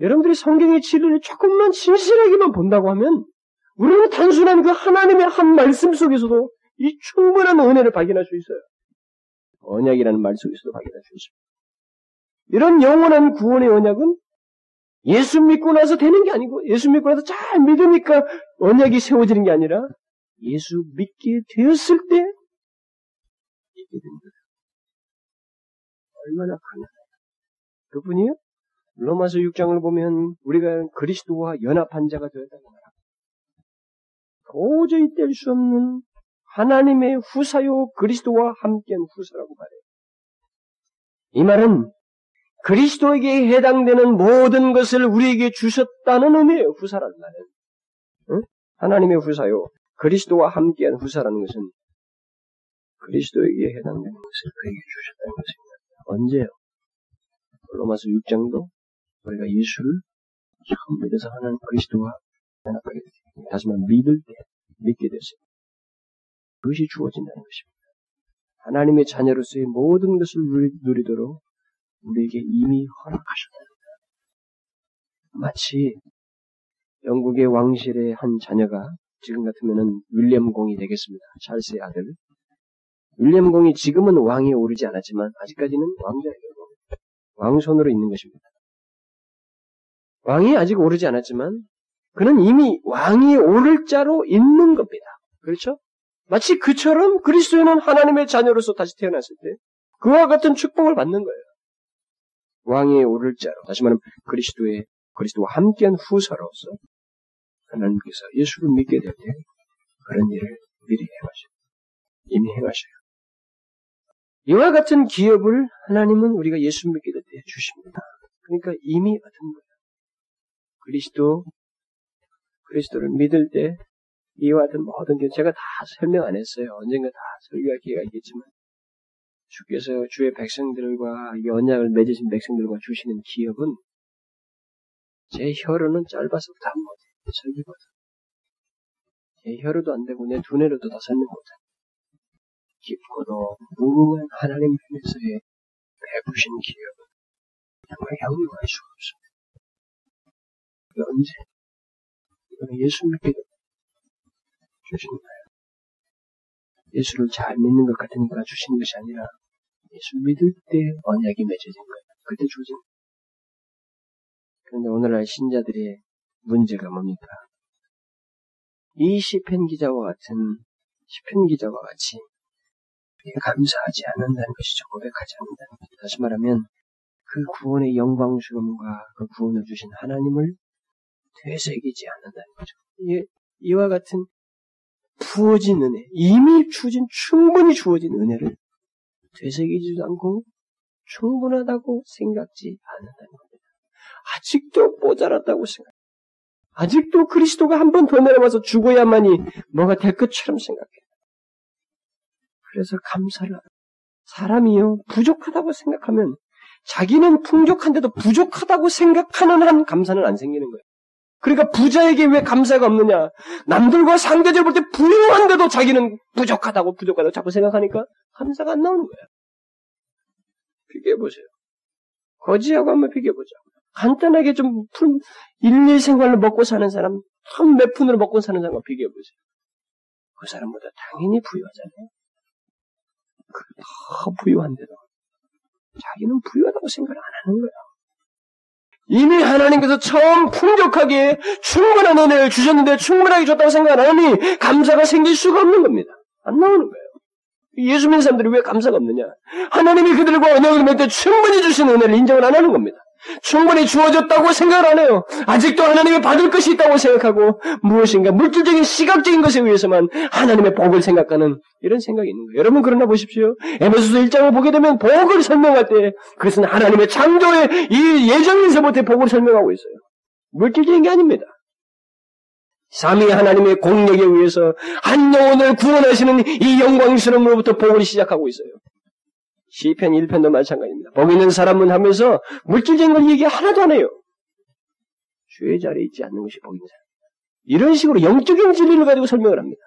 여러분들이 성경의 진리를 조금만 진실하게만 본다고 하면 우리는 단순한 그 하나님의 한 말씀 속에서도 이 충분한 은혜를 발견할 수 있어요. 언약이라는 말 속에서도 발견할 수 있습니다. 이런 영원한 구원의 언약은 예수 믿고 나서 되는 게 아니고 예수 믿고 나서 잘 믿으니까 언약이 세워지는 게 아니라 예수 믿게 되었을 때 믿게 된 거예요. 얼마나 가난해요. 그뿐이에요? 로마서 6장을 보면 우리가 그리스도와 연합한 자가 되었다고 말합니다. 도저히 뗄 수 없는 하나님의 후사요 그리스도와 함께한 후사라고 말해요. 이 말은 그리스도에게 해당되는 모든 것을 우리에게 주셨다는 의미예요. 후사라는 말은. 응? 하나님의 후사요. 그리스도와 함께한 후사라는 것은 그리스도에게 해당되는 것을 그에게 주셨다는 것입니다. 언제요? 로마서 6장도 우리가 예수를 처음 믿어서 하는 그리스도와 연합하게 됐습니다. 말하면 믿을 때 믿게 됐어요. 그것이 주어진다는 것입니다. 하나님의 자녀로서의 모든 것을 누리도록 우리에게 이미 허락하셨다. 마치 영국의 왕실의 한 자녀가 지금 같으면은 윌리엄 공이 되겠습니다. 찰스의 아들. 윌리엄 공이 지금은 왕에 오르지 않았지만 아직까지는 왕자예요. 왕손으로 있는 것입니다. 왕이 아직 오르지 않았지만 그는 이미 왕이 오를 자로 있는 겁니다. 그렇죠? 마치 그처럼 그리스도인은 하나님의 자녀로서 다시 태어났을 때 그와 같은 축복을 받는 거예요. 왕에 오를 자로 다시 말하면 그리스도의 그리스도와 함께한 후사로서 하나님께서 예수를 믿게 될 때 그런 일을 미리 행하셔요. 이미 행하셔요. 이와 같은 기업을 하나님은 우리가 예수 믿게 될 때 주십니다. 그러니까 이미 얻은 거예요. 그리스도, 그리스도를 믿을 때 이와 같은 모든 게 제가 다 설명 안 했어요. 언젠가 다 설교할 기회가 있겠지만 주께서 주의 백성들과 연약을 맺으신 백성들과 주시는 기업은 제 혀로는 짧아서 다 못해 설교거든. 제 혀로도 안 되고 내 두뇌로도 다 설명 못해. 깊고도 무궁한 하나님 편에서의 베푸신 기업은 정말 형용할 수가 없습니다. 언제? 이거는 예수 믿게 주신 거예요. 예수를 잘 믿는 것 같으니까 주신 것이 아니라 예수 믿을 때 언약이 맺어진 거예요. 그때 주어진 그런데 오늘날 신자들의 문제가 뭡니까? 이 시편 기자와 같은 시편 기자와 같이 감사하지 않는다는 것이죠. 고백하지 않는다는 것이죠. 다시 말하면 그 구원의 영광스러움과 그 구원을 주신 하나님을 되새기지 않는다는 거죠. 이, 이와 같은 부어진 은혜, 이미 주어진 충분히 주어진 은혜를 되새기지도 않고 충분하다고 생각지 않는다는 겁니다. 아직도 모자랐다고 생각. 아직도 그리스도가 한 번 더 내려와서 죽어야만이 뭐가 될 것처럼 생각해요. 그래서 감사를. 사람이요 부족하다고 생각하면 자기는 풍족한데도 부족하다고 생각하는 한 감사는 안 생기는 거예요. 그러니까 부자에게 왜 감사가 없느냐? 남들과 상대적으로 볼 때 부유한데도 자기는 부족하다고 부족하다고 자꾸 생각하니까 감사가 안 나오는 거예요. 비교해 보세요. 거지하고 한번 비교해 보죠. 간단하게 좀 풀, 일일 생활로 먹고 사는 사람, 한몇 푼으로 먹고 사는 사람과 비교해 보세요. 그 사람보다 당연히 부유하잖아요. 더 부유한데도 자기는 부유하다고 생각을 안 하는 거야. 이미 하나님께서 처음 풍족하게 충분한 은혜를 주셨는데 충분하게 줬다고 생각 안 하니 감사가 생길 수가 없는 겁니다. 안 나오는 거예요. 예수 믿는 사람들이 왜 감사가 없느냐? 하나님이 그들과 언약을 맺때 충분히 주신 은혜를 인정을 안 하는 겁니다. 충분히 주어졌다고 생각을 안 해요. 아직도 하나님이 받을 것이 있다고 생각하고 무엇인가 물질적인 시각적인 것에 의해서만 하나님의 복을 생각하는 이런 생각이 있는 거예요. 여러분 그러나 보십시오. 에베소서 1장을 보게 되면 복을 설명할 때 그것은 하나님의 창조의 이 예정에서부터 복을 설명하고 있어요. 물질적인 게 아닙니다. 삼위 하나님의 공력에 의해서 한 영혼을 구원하시는 이 영광스러움으로부터 복을 시작하고 있어요. 시편 1편도 마찬가지입니다. 복 있는 사람은 하면서 물질적인 걸 얘기 하나도 안 해요. 주의 자리에 있지 않는 것이 복 있는 사람. 이런 식으로 영적인 진리를 가지고 설명을 합니다.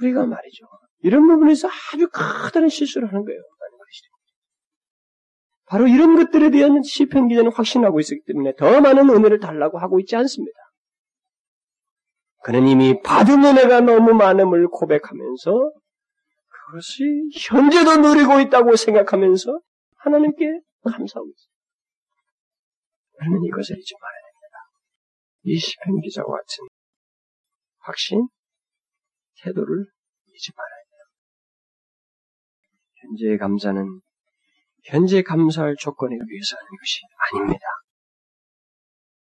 우리가 말이죠. 이런 부분에서 아주 커다란 실수를 하는 거예요. 바로 이런 것들에 대한 시편 기자는 확신하고 있었기 때문에 더 많은 은혜를 달라고 하고 있지 않습니다. 그는 이미 받은 은혜가 너무 많음을 고백하면서 그것이 현재도 누리고 있다고 생각하면서 하나님께 감사하고 있어요. 우리는 이것을 잊지 말아야 됩니다. 이 시편 기자와 같은 확신, 태도를 잊지 말아야 돼요. 현재의 감사는 현재 감사할 조건에 위해서 하는 것이 아닙니다.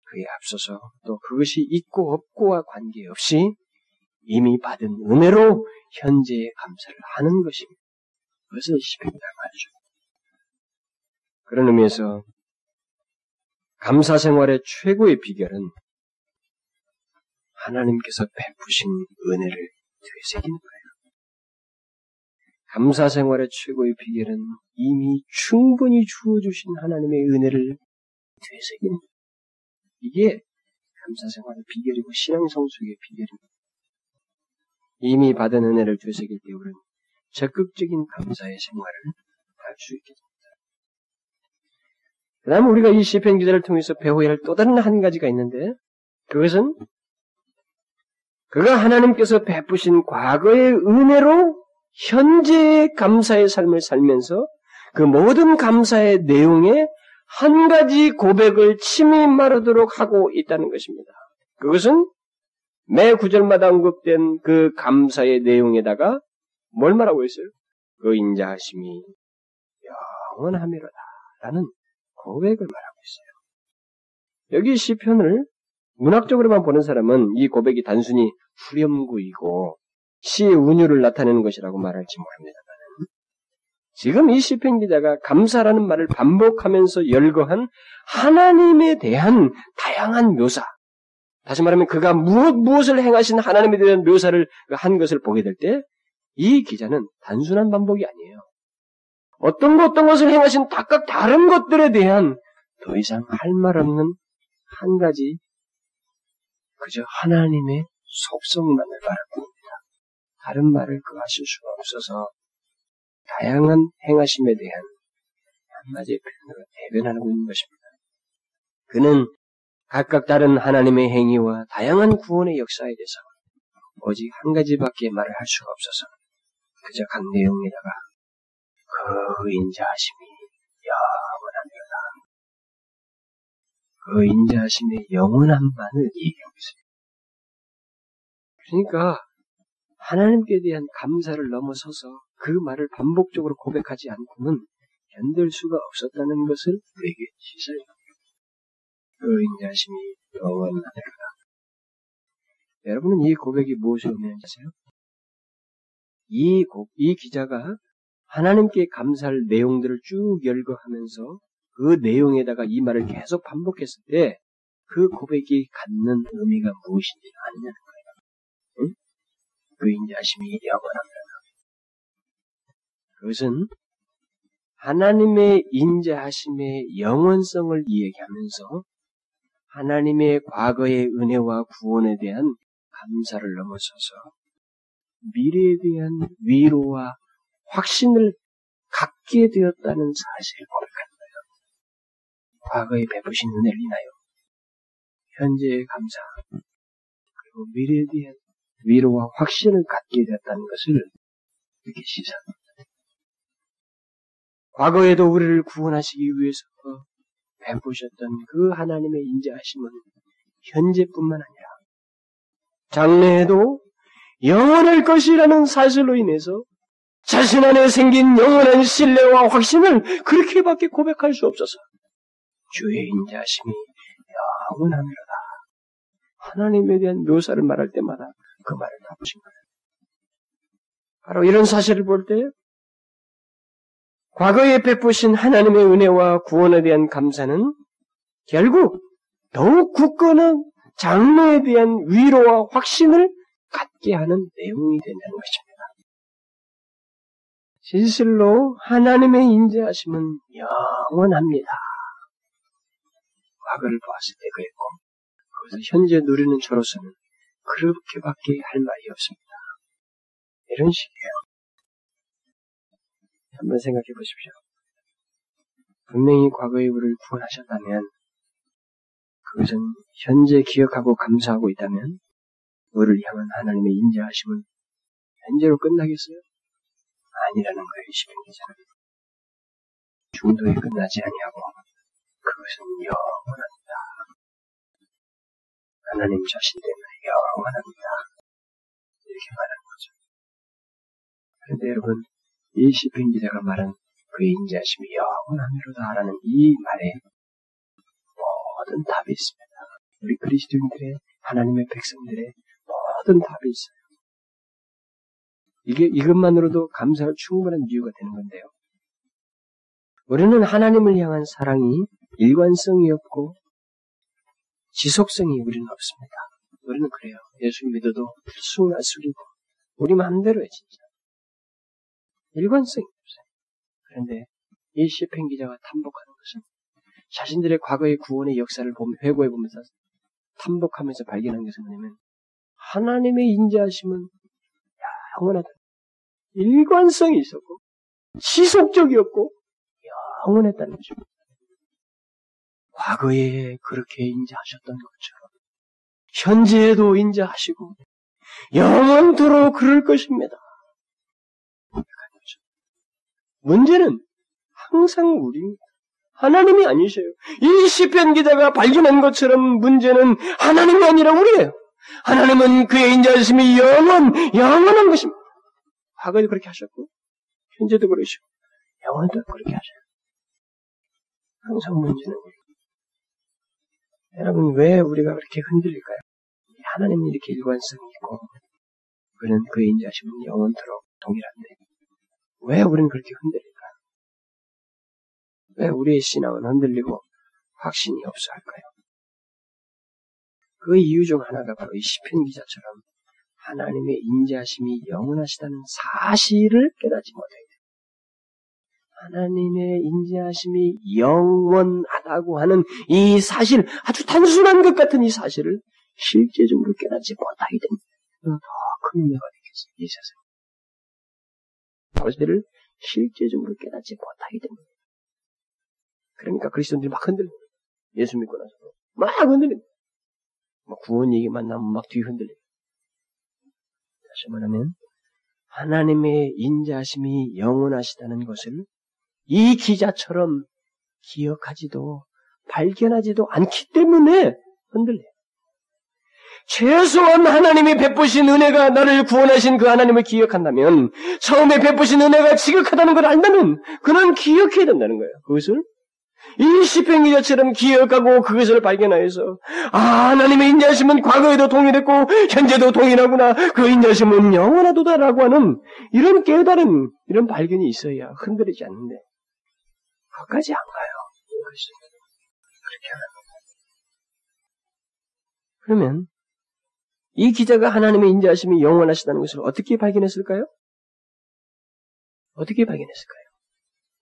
그에 앞서서 또 그것이 있고 없고와 관계없이 이미 받은 은혜로 현재의 감사를 하는 것입니다. 그것을 시편이라고 하죠. 그런 의미에서 감사 생활의 최고의 비결은 하나님께서 베푸신 은혜를 되새기는 거예요. 감사 생활의 최고의 비결은 이미 충분히 주어주신 하나님의 은혜를 되새기는 거예요. 이게 감사 생활의 비결이고 신앙 성숙의 비결입니다. 이미 받은 은혜를 되새길 때 우리는 적극적인 감사의 생활을 할 수 있게 됩니다. 그 다음에 우리가 이 시편 기자를 통해서 배워야 할 또 다른 한 가지가 있는데 그것은 그가 하나님께서 베푸신 과거의 은혜로 현재의 감사의 삶을 살면서 그 모든 감사의 내용에 한 가지 고백을 침이 마르도록 하고 있다는 것입니다. 그것은 매 구절마다 언급된 그 감사의 내용에다가 뭘 말하고 있어요? 그 인자하심이 영원하미로다 라는 고백을 말하고 있어요. 여기 시편을 문학적으로만 보는 사람은 이 고백이 단순히 후렴구이고 시의 운율을 나타내는 것이라고 말할지 모릅니다. 지금 이 시편 기자가 감사라는 말을 반복하면서 열거한 하나님에 대한 다양한 묘사. 다시 말하면 그가 무엇 무엇을 행하신 하나님에 대한 묘사를 한 것을 보게 될 때 이 기자는 단순한 반복이 아니에요. 어떤 것 어떤 것을 행하신 각각 다른 것들에 대한 더 이상 할 말 없는 한 가지 그저 하나님의 속성만을 바라봅니다. 다른 말을 그 하실 수가 없어서 다양한 행하심에 대한 한마디의 표현으로 대변하고 있는 것입니다. 그는 각각 다른 하나님의 행위와 다양한 구원의 역사에 대해서 오직 한 가지밖에 말을 할 수가 없어서 그저 각 내용에다가 그 인자하심이 영원합니다. 그 인자하심의 영원함만을 얘기하고 있습니다. 그러니까 하나님께 대한 감사를 넘어서서 그 말을 반복적으로 고백하지 않고는 견딜 수가 없었다는 것을 우리에게 시사해요. 그 인자심이 영원하더라. 여러분은 이 고백이 무엇을 의미하세요? 이, 고, 이 기자가 하나님께 감사할 내용들을 쭉 열거하면서 그 내용에다가 이 말을 계속 반복했을 때 그 고백이 갖는 의미가 무엇인지 아느냐는 거예요. 응? 그 인자심이 영원합니다. 그것은 하나님의 인자하심의 영원성을 이야기하면서 하나님의 과거의 은혜와 구원에 대한 감사를 넘어서서 미래에 대한 위로와 확신을 갖게 되었다는 사실을 고백하는 거예요. 과거에 베푸신 은혜를 인하여 현재의 감사 그리고 미래에 대한 위로와 확신을 갖게 되었다는 것을 이렇게 시사합니다. 과거에도 우리를 구원하시기 위해서 베푸셨던 그 하나님의 인자하심은 현재뿐만 아니라 장래에도 영원할 것이라는 사실로 인해서 자신 안에 생긴 영원한 신뢰와 확신을 그렇게밖에 고백할 수 없어서 주의 인자심이 영원하미로다. 하나님에 대한 묘사를 말할 때마다 그 말을 다 보신 거예요. 바로 이런 사실을 볼 때 과거에 베푸신 하나님의 은혜와 구원에 대한 감사는 결국 더욱 굳건한 장래에 대한 위로와 확신을 갖게 하는 내용이 된다는 것입니다. 진실로 하나님의 인자하심은 영원합니다. 과거를 보았을 때 그랬고, 거기서 현재 누리는 저로서는 그렇게밖에 할 말이 없습니다. 이런 식이에요. 한번 생각해 보십시오. 분명히 과거에 우리를 구원하셨다면 그것은 현재 기억하고 감사하고 있다면 우리를 향한 하나님의 인자하심은 현재로 끝나겠어요? 아니라는 거예요, 시편 기자는. 중도에 끝나지 아니하고 그것은 영원합니다. 하나님 자신 때문에 영원합니다. 이렇게 말하는 거죠. 그런데 여러분, 이 시편 기자가 말한 그 인자심이 영원하미로다 라는 이 말에 모든 답이 있습니다. 우리 그리스도인들의 하나님의 백성들의 모든 답이 있어요. 이게 이것만으로도 감사할 충분한 이유가 되는 건데요. 우리는 하나님을 향한 사랑이 일관성이 없고 지속성이 우리는 없습니다. 우리는 그래요. 예수 믿어도 들쑥날쑥이고 우리 마음대로해 진짜. 일관성이 없어요. 그런데 이 시편 기자가 탐복하는 것은 자신들의 과거의 구원의 역사를 회고해 보면서 탐복하면서 발견한 것은 뭐냐면 하나님의 인자하심은 영원하다. 일관성이 있었고 지속적이었고 영원했다는 것입니다. 과거에 그렇게 인자하셨던 것처럼 현재에도 인자하시고 영원토록 그럴 것입니다. 문제는 항상 우리입니다. 하나님이 아니셔요. 이 시편 기자가 발견한 것처럼 문제는 하나님이 아니라 우리예요. 하나님은 그의 인자하심이 영원, 영원한 것입니다. 과거에도 그렇게 하셨고, 현재도 그러시고, 영원도 그렇게 하셔요. 항상 문제는 우리. 여러분, 왜 우리가 그렇게 흔들릴까요? 하나님이 이렇게 일관성이 있고, 그는 그의 인자하심은 영원토록 동일한데, 왜 우리는 그렇게 흔들릴까요? 왜 우리의 신앙은 흔들리고 확신이 없어 할까요? 그 이유 중 하나가 바로 이 시편 기자처럼 하나님의 인자심이 영원하시다는 사실을 깨닫지 못해요. 하나님의 인자심이 영원하다고 하는 이 사실, 아주 단순한 것 같은 이 사실을 실제적으로 깨닫지 못하게 됩니다. 더큰 문제가 되겠어요, 이 세상에. 사실을 실제적으로 깨닫지 못하게 됩니다. 그러니까 그리스도인들이 막 흔들려. 예수 믿고 나서. 막 흔들려. 막 구원 얘기만 나면 막 뒤 흔들려. 다시 말하면, 하나님의 인자심이 영원하시다는 것을 이 기자처럼 기억하지도 발견하지도 않기 때문에 흔들려요. 최소한 하나님이 베푸신 은혜가 나를 구원하신 그 하나님을 기억한다면, 처음에 베푸신 은혜가 지극하다는 걸 안다면, 그는 기억해야 된다는 거예요. 그것을 이 시편 기자처럼 기억하고 그것을 발견하여서 아 하나님의 인자심은 과거에도 동일했고 현재도 동일하구나 그 인자심은 영원하도다라고 하는 이런 깨달은 이런 발견이 있어야 흔들리지 않는데 거기까지 안 가요. 그렇게 하는 그러면 이 기자가 하나님의 인자심이 영원하시다는 것을 어떻게 발견했을까요? 어떻게 발견했을까요?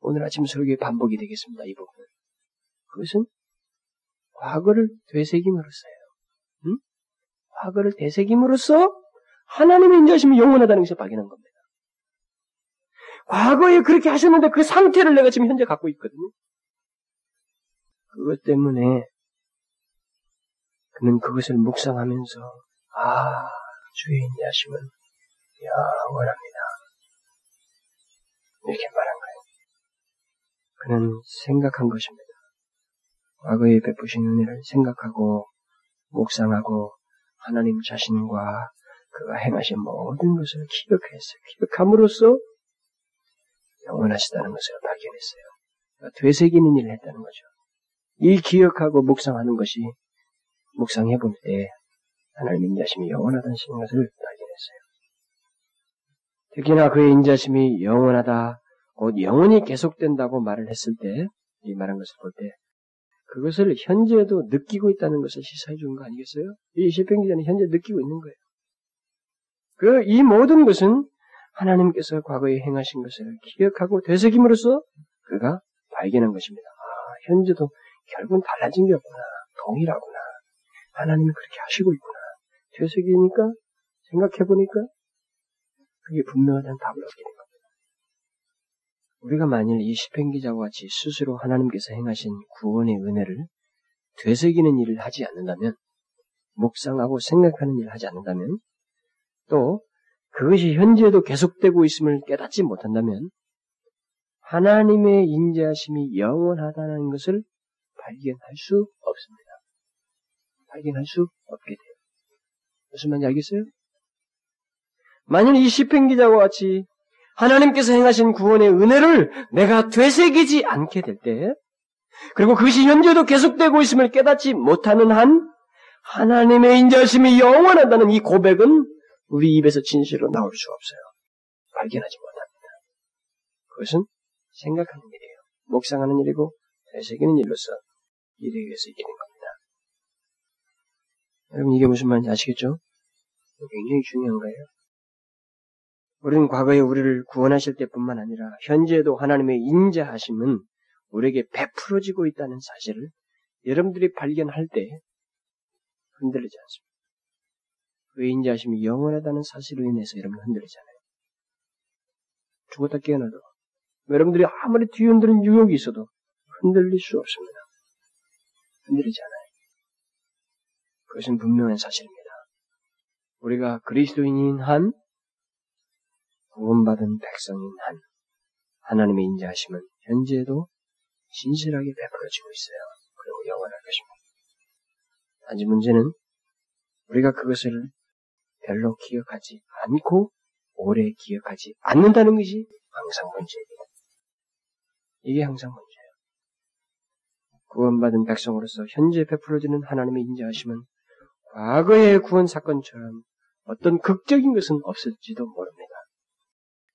오늘 아침 설교의 반복이 되겠습니다. 이 부분은. 그것은 과거를 되새김으로써요. 응? 과거를 되새김으로써 하나님의 인자심이 영원하다는 것을 발견한 겁니다. 과거에 그렇게 하셨는데 그 상태를 내가 지금 현재 갖고 있거든요. 그것 때문에 그는 그것을 묵상하면서 아 주의 인자심은 영원합니다. 이렇게 말한 거예요. 그는 생각한 것입니다. 과거에 베푸신 은혜를 생각하고 묵상하고 하나님 자신과 그가 행하신 모든 것을 기억했어요. 기억함으로써 영원하시다는 것을 발견했어요. 그러니까 되새기는 일을 했다는 거죠. 이 기억하고 묵상하는 것이 묵상해 볼 때 하나님 인자심이 영원하다는 것을 발견했어요. 특히나 그의 인자심이 영원하다, 곧 영원히 계속된다고 말을 했을 때, 이 말한 것을 볼 때, 그것을 현재도 느끼고 있다는 것을 시사해 주는 거 아니겠어요? 이 시편 기자는 현재 느끼고 있는 거예요. 그, 이 모든 것은 하나님께서 과거에 행하신 것을 기억하고 되새김으로써 그가 발견한 것입니다. 아, 현재도 결국은 달라진 게 없구나. 동일하구나. 하나님이 그렇게 하시고 있구나. 되새기니까, 생각해보니까, 그게 분명하다는 답을 얻게 된 겁니다. 우리가 만일 이 시편 기자와 같이 스스로 하나님께서 행하신 구원의 은혜를 되새기는 일을 하지 않는다면, 묵상하고 생각하는 일을 하지 않는다면, 또 그것이 현재도 계속되고 있음을 깨닫지 못한다면, 하나님의 인자심이 영원하다는 것을 발견할 수 없습니다. 발견할 수 없게 돼요. 무슨 말인지 알겠어요? 만일 이 시편 기자와 같이 하나님께서 행하신 구원의 은혜를 내가 되새기지 않게 될 때, 그리고 그것이 현재도 계속되고 있음을 깨닫지 못하는 한, 하나님의 인자심이 영원하다는 이 고백은 우리 입에서 진실로 나올 수 없어요. 발견하지 못합니다. 그것은 생각하는 일이에요. 묵상하는 일이고 되새기는 일로서 이르기 위해서 된 겁니다. 여러분 이게 무슨 말인지 아시겠죠? 굉장히 중요한 거예요. 우리는 과거에 우리를 구원하실 때뿐만 아니라 현재에도 하나님의 인자하심은 우리에게 베풀어지고 있다는 사실을 여러분들이 발견할 때 흔들리지 않습니다. 그 인자하심이 영원하다는 사실로 인해서 여러분 흔들리잖아요. 죽었다 깨어나도 여러분들이 아무리 뒤흔드는 유혹이 있어도 흔들릴 수 없습니다. 흔들리지 않아요. 그것은 분명한 사실입니다. 우리가 그리스도인인 한 구원받은 백성인 한 하나님의 인자하심은 현재에도 진실하게 베풀어지고 있어요. 그리고 영원할 것입니다. 단지 문제는 우리가 그것을 별로 기억하지 않고 오래 기억하지 않는다는 것이 항상 문제입니다. 이게 항상 문제예요. 구원받은 백성으로서 현재 베풀어지는 하나님의 인자하심은 과거의 구원 사건처럼 어떤 극적인 것은 없을지도 모릅니다.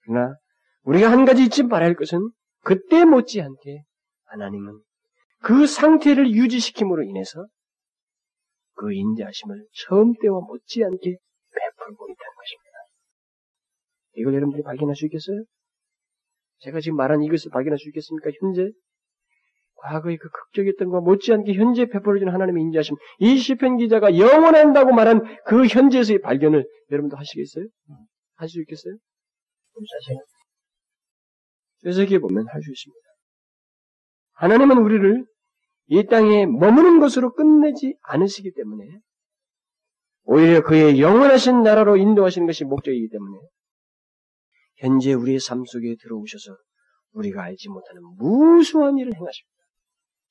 그러나 우리가 한 가지 잊지 말아야 할 것은 그때 못지않게 하나님은 그 상태를 유지시킴으로 인해서 그 인자하심을 처음 때와 못지않게 베풀고 있다는 것입니다. 이걸 여러분들이 발견할 수 있겠어요? 제가 지금 말한 이것을 발견할 수 있겠습니까? 현재 과거의 그 극적이었던 것과 못지않게 현재 베풀어진 하나님의 인자하심, 이 시편 기자가 영원한다고 말한 그 현재에서의 발견을 여러분도 하시겠어요? 하실 수 있겠어요? 쇠석기에 보면 할 수 있습니다. 하나님은 우리를 이 땅에 머무는 것으로 끝내지 않으시기 때문에 오히려 그의 영원하신 나라로 인도하시는 것이 목적이기 때문에 현재 우리의 삶 속에 들어오셔서 우리가 알지 못하는 무수한 일을 행하십니다.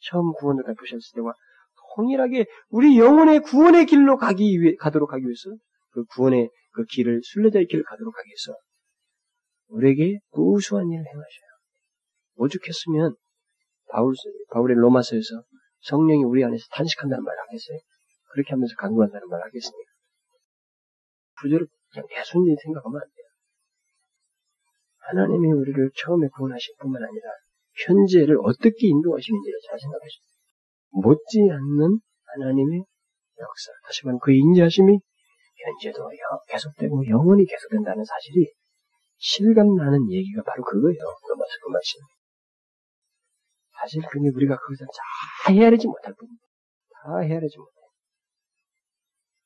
처음 구원을 베푸셨을 때와 통일하게 우리 영혼의 구원의 길로 가기 위해, 가도록 하기 위해서 그 구원의 그 길을 순례자의 길을 가도록 하기 위해서 우리에게 무수한 일을 행하셔요. 오죽했으면 바울, 바울의 로마서에서 성령이 우리 안에서 탄식한다는 말을 하겠어요? 그렇게 하면서 강구한다는 말을 하겠습니까? 구절을 그냥 대순히 생각하면 안 돼요. 하나님이 우리를 처음에 구원하신 뿐만 아니라 현재를 어떻게 인도하시는지를 잘 생각하십시오. 못지않는 하나님의 역사, 다시 말하면 그 인자하심이 현재도 계속되고 영원히 계속된다는 사실이 실감나는 얘기가 바로 그거예요. 로마서 그 말씀. 사실 그게 우리가 거기서 다 헤아리지 못할 뿐입니다. 다 헤아리지 못해요.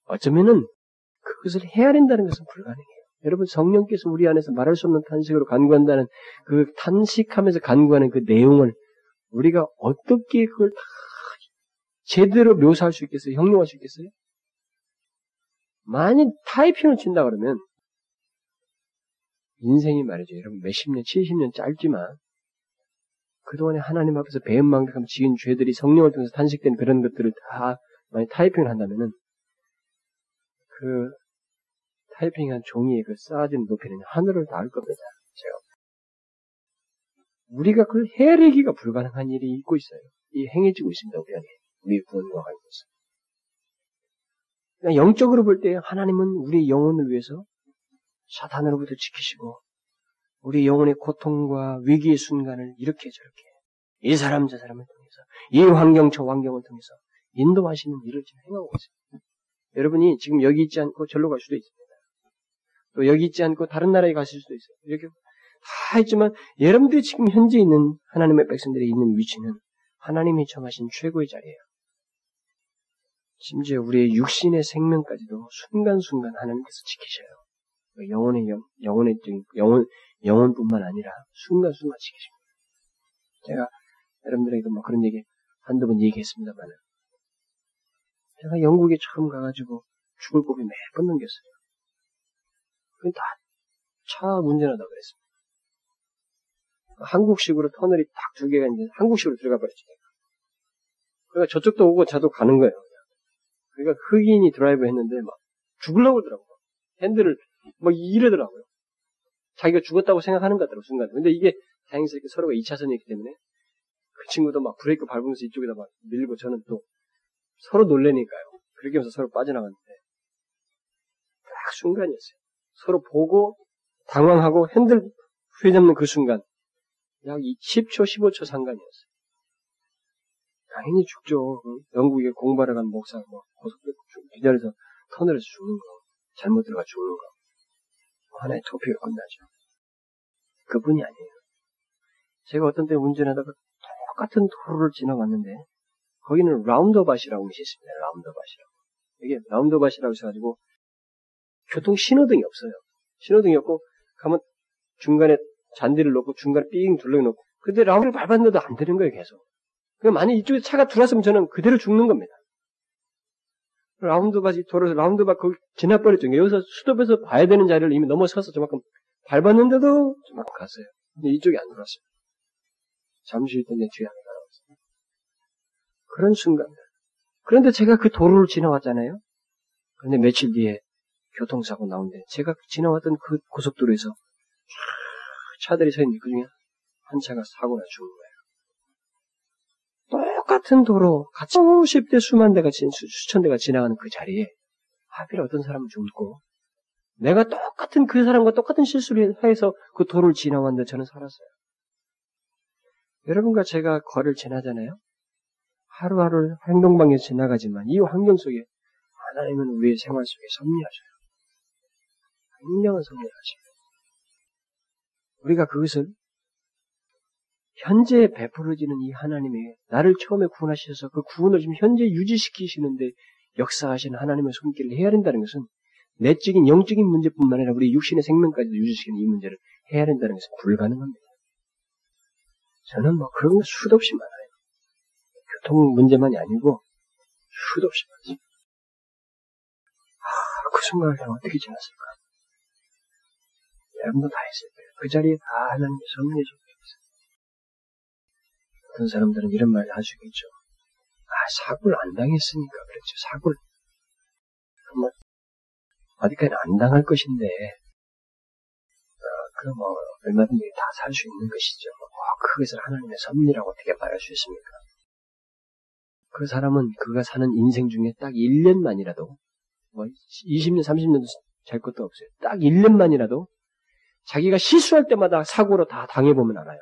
어쩌면은 그것을 헤아린다는 것은 불가능해요. 여러분 성령께서 우리 안에서 말할 수 없는 탄식으로 간구한다는 그 탄식하면서 간구하는 그 내용을 우리가 어떻게 그걸 다 제대로 묘사할 수 있겠어요? 형용할 수 있겠어요? 만약 타이핑을 친다 그러면 인생이 말이죠. 여러분 몇십 년, 칠십 년 짧지만 그동안에 하나님 앞에서 배은망덕하며 지은 죄들이 성령을 통해서 탄식된 그런 것들을 다 만약 타이핑을 한다면은 그 타이핑한 종이의 그 쌓아진 높이는 하늘을 닿을 겁니다. 제가. 우리가 그걸 헤아리기가 불가능한 일이 있고 있어요. 이 행해지고 있습니다, 우리 안에. 우리 구원과 관계해서. 그냥 영적으로 볼 때 하나님은 우리 영혼을 위해서 사탄으로부터 지키시고, 우리 영혼의 고통과 위기의 순간을 이렇게 저렇게, 이 사람 저 사람을 통해서, 이 환경 저 환경을 통해서 인도하시는 일을 지금 행하고 있습니다. 여러분이 지금 여기 있지 않고 절로 갈 수도 있습니다. 또 여기 있지 않고 다른 나라에 가실 수도 있어요. 이렇게 다 있지만 여러분들이 지금 현재 있는 하나님의 백성들이 있는 위치는 하나님이 정하신 최고의 자리예요. 심지어 우리의 육신의 생명까지도 순간순간 하나님께서 지키셔요. 그 영혼의 영, 영혼의 영혼 영혼뿐만 아니라 순간순간 지키십니다. 제가 여러분들에게도 뭐 그런 얘기 한두 번 얘기했습니다만은 제가 영국에 처음 가가지고 죽을 고비 몇번 넘겼어요. 그건 다 차 운전하다 그랬습니다. 한국식으로 터널이 딱 두 개가 있는데 한국식으로 들어가 버렸죠. 그러니까 저쪽도 오고 저도 가는 거예요. 그러니까 흑인이 드라이브 했는데 막 죽으려고 그러더라고요. 핸들을 막 이러더라고요. 자기가 죽었다고 생각하는 것 같더라고, 순간. 근데 이게 다행스럽게 서로가 2차선이었기 때문에 그 친구도 막 브레이크 밟으면서 이쪽에다 막 밀고 저는 또 서로 놀래니까요. 그렇게 하면서 서로 빠져나갔는데 딱 순간이었어요. 서로 보고 당황하고 핸들 휘잡는 그 순간 약 10초, 15초 상관이었어요. 당연히 죽죠. 영국에 공부하러 간 목사, 뭐, 고속도로 기다려서 터널에서 죽는 거, 잘못 들어가 죽는 거. 하나의 토픽이 끝나죠. 그분이 아니에요. 제가 어떤 때 운전하다가 똑같은 도로를 지나갔는데, 거기는 라운더밭이라고 것이 있습니다. 라운더밭이라고. 이게 라운더밭이라고 해가지고, 교통 신호등이 없어요. 신호등이 없고, 가면 중간에 잔디를 놓고 중간에 삥 둘러놓고, 근데 라운드를 밟았는데도 안 되는 거예요, 계속. 만약 이쪽에 차가 들어왔으면 저는 그대로 죽는 겁니다. 라운드밭이 돌아서 라운드밭 거기 지나버렸죠. 여기서 수도에서 봐야 되는 자리를 이미 넘어서서 저만큼 밟았는데도 저만큼 갔어요. 근데 이쪽이 안 들어왔어요. 잠시 있던 내 뒤에 하나 날아왔어요. 그런 순간. 그런데 제가 그 도로를 지나왔잖아요. 그런데 며칠 뒤에 교통사고 나온데 제가 지나왔던 그 고속도로에서 차들이 서 있는데 그 중에 한 차가 사고나 죽은 거예요. 똑같은 도로, 같이 수십 대, 수만 대가, 수, 수천 대가 지나가는 그 자리에 하필 어떤 사람은 죽고, 내가 똑같은 그 사람과 똑같은 실수를 해서 그 도로를 지나왔는데 저는 살았어요. 여러분과 제가 거리를 지나잖아요? 하루하루 행동방에서 지나가지만 이 환경 속에 하나님은 우리의 생활 속에 섭리하셔요. 굉장한 섭리하십니다. 우리가 그것을 현재 베풀어지는 이 하나님의 나를 처음에 구원하셔서 그 구원을 지금 현재 유지시키시는데 역사하시는 하나님의 손길을 해야 된다는 것은 내적인 영적인 문제뿐만 아니라 우리 육신의 생명까지도 유지시키는 이 문제를 해야 된다는 것은 불가능합니다. 저는 뭐 그런 거 수도 없이 많아요. 교통 문제만이 아니고 수도 없이 많습니다. 아, 그 순간을 내가 어떻게 지났을까? 여러분도 다 했을 거예요. 그 자리에 다 하나님의 섭리해 줬 어떤 사람들은 이런 말을 하시겠죠. 아, 사고를 안 당했으니까 그렇죠. 사고를. 뭐, 어디까지는 안 당할 것인데, 어, 그 뭐, 얼마든지 다 살 수 있는 것이죠. 뭐, 그것을 하나님의 섭리라고 어떻게 말할 수 있습니까? 그 사람은 그가 사는 인생 중에 딱 1년만이라도, 뭐, 20년, 30년도 잘 것도 없어요. 딱 1년만이라도, 자기가 실수할 때마다 사고로 다 당해보면 알아요.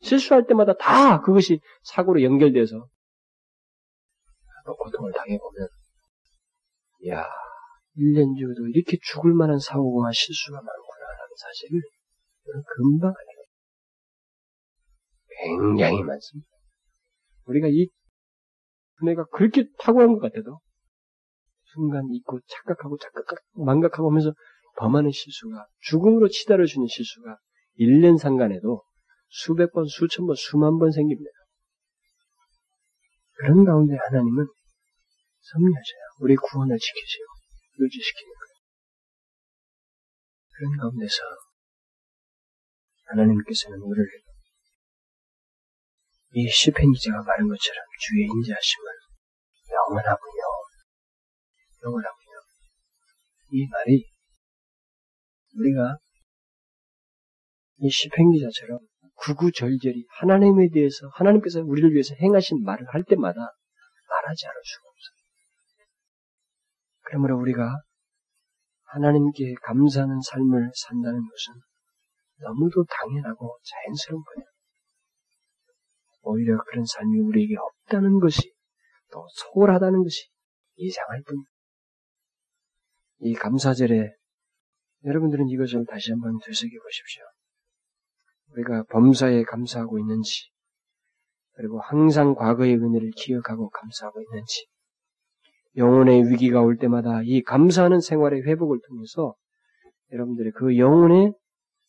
실수할 때마다 다 그것이 사고로 연결돼서 고통을 당해보면, 야 1년 중에도 이렇게 죽을 만한 사고가 실수가 많구나 라는 사실을 금방 알게 굉장히 많습니다. 우리가 이 분해가 그렇게 탁월한 것 같아도 순간 잊고 착각하고 착각하고 망각하고 하면서 범하는 실수가 죽음으로 치달아주는 실수가 1년 상간에도 수백 번, 수천 번, 수만 번 생깁니다. 그런 가운데 하나님은 섭리하셔요. 우리 구원을 지키시고 유지시키는 거예요. 그런 가운데서 하나님께서는 우리를 이 시편 기자가 말한 것처럼 주의 인자하심은 영원하군요. 영원하군요. 이 말이 우리가 이 시편 기자처럼 구구절절히 하나님에 대해서 하나님께서 우리를 위해서 행하신 말을 할 때마다 말하지 않을 수가 없어요. 그러므로 우리가 하나님께 감사하는 삶을 산다는 것은 너무도 당연하고 자연스러운 거예요. 오히려 그런 삶이 우리에게 없다는 것이 또 소홀하다는 것이 이상할 뿐입니다. 이 감사절에 여러분들은 이것을 다시 한번 되새겨 보십시오. 우리가 범사에 감사하고 있는지, 그리고 항상 과거의 은혜를 기억하고 감사하고 있는지, 영혼의 위기가 올 때마다 이 감사하는 생활의 회복을 통해서 여러분들의 그 영혼의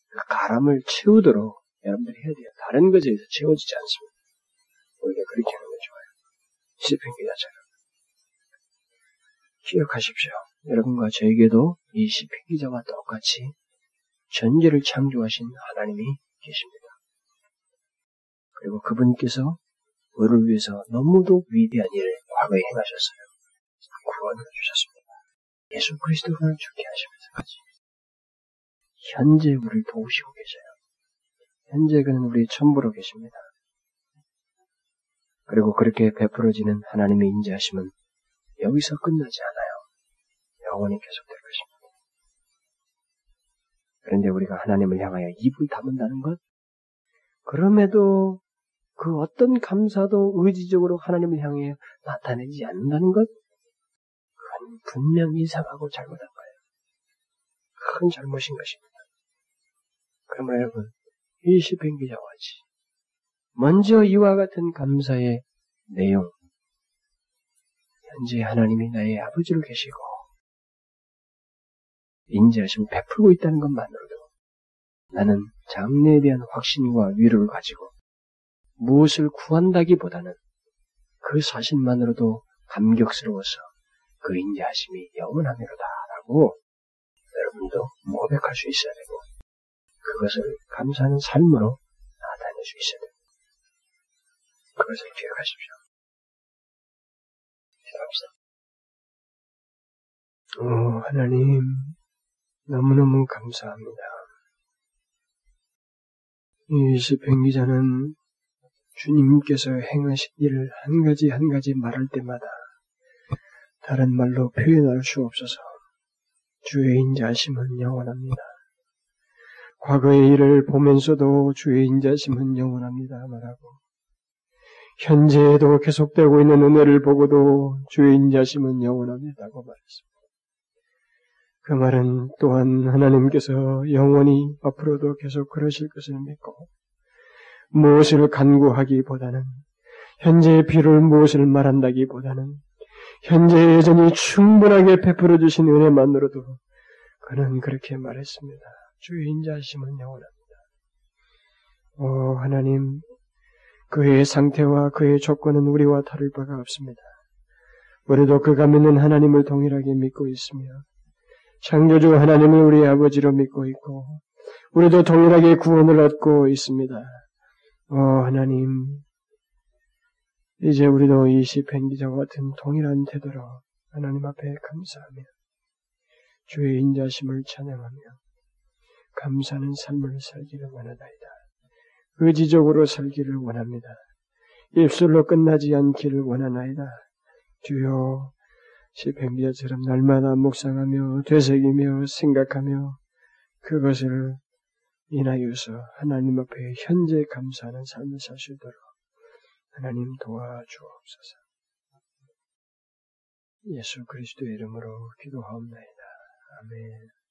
그 가람을 채우도록 여러분들이 해야 돼요. 다른 것에 의해서 채워지지 않습니다. 우리가 그렇게 하는 게 좋아요. 시편 기자처럼. 기억하십시오. 여러분과 저에게도 이 시편 기자와 똑같이 전제를 창조하신 하나님이 계십니다. 그리고 그분께서 우리를 위해서 너무도 위대한 일을 과거에 행하셨어요. 구원을 주셨습니다. 예수 그리스도를 죽게 하시면서 같이 현재 우리를 도우시고 계셔요. 현재 그는 우리의 전부로 계십니다. 그리고 그렇게 베풀어지는 하나님의 인자하심은 여기서 끝나지 않아요. 영원히 계속될 것입니다. 그런데 우리가 하나님을 향하여 입을 다문다는 것, 그럼에도 그 어떤 감사도 의지적으로 하나님을 향해 나타내지 않는다는 것, 그건 분명히 이상하고 잘못한 거예요. 큰 잘못인 것입니다. 그러면 여러분, 이 시편 기자와 같이 먼저 이와 같은 감사의 내용, 현재 하나님이 나의 아버지로 계시고 인지하심 베풀고 있다는 것만으로도 나는 장래에 대한 확신과 위로를 가지고 무엇을 구한다기보다는 그 사실만으로도 감격스러워서 그 인자하심이 영원하미로다라고 여러분도 고백할 수 있어야 되고 그것을 감사하는 삶으로 나타낼 수 있어야 됩니다. 그것을 기억하십시오. 기도합시다. 오, 하나님, 너무너무 감사합니다. 이 시편 기자는 주님께서 행하신 일을 한 가지 한 가지 말할 때마다 다른 말로 표현할 수 없어서 주의 인자심은 영원합니다. 과거의 일을 보면서도 주의 인자심은 영원합니다 말하고 현재에도 계속되고 있는 은혜를 보고도 주의 인자심은 영원합니다고 말했습니다. 그 말은 또한 하나님께서 영원히 앞으로도 계속 그러실 것을 믿고 무엇을 간구하기보다는 현재의 비를 무엇을 말한다기보다는 현재 여전히 충분하게 베풀어 주신 은혜만으로도 그는 그렇게 말했습니다. 주의 인자심은 영원합니다. 오 하나님 그의 상태와 그의 조건은 우리와 다를 바가 없습니다. 우리도 그가 믿는 하나님을 동일하게 믿고 있으며 창조주 하나님을 우리 아버지로 믿고 있고 우리도 동일하게 구원을 얻고 있습니다. 어 하나님 이제 우리도 이 시편 기자와 같은 동일한 태도로 하나님 앞에 감사하며 주의 인자심을 찬양하며 감사하는 삶을 살기를 원하나이다. 의지적으로 살기를 원합니다. 입술로 끝나지 않기를 원하나이다. 주여 시편기자처럼 날마다 묵상하며 되새기며 생각하며 그것을 인하여서 하나님 앞에 현재 감사하는 삶을 있도록 하나님 도와주옵소서. 예수 그리스도의 이름으로 기도하옵나이다. 아멘.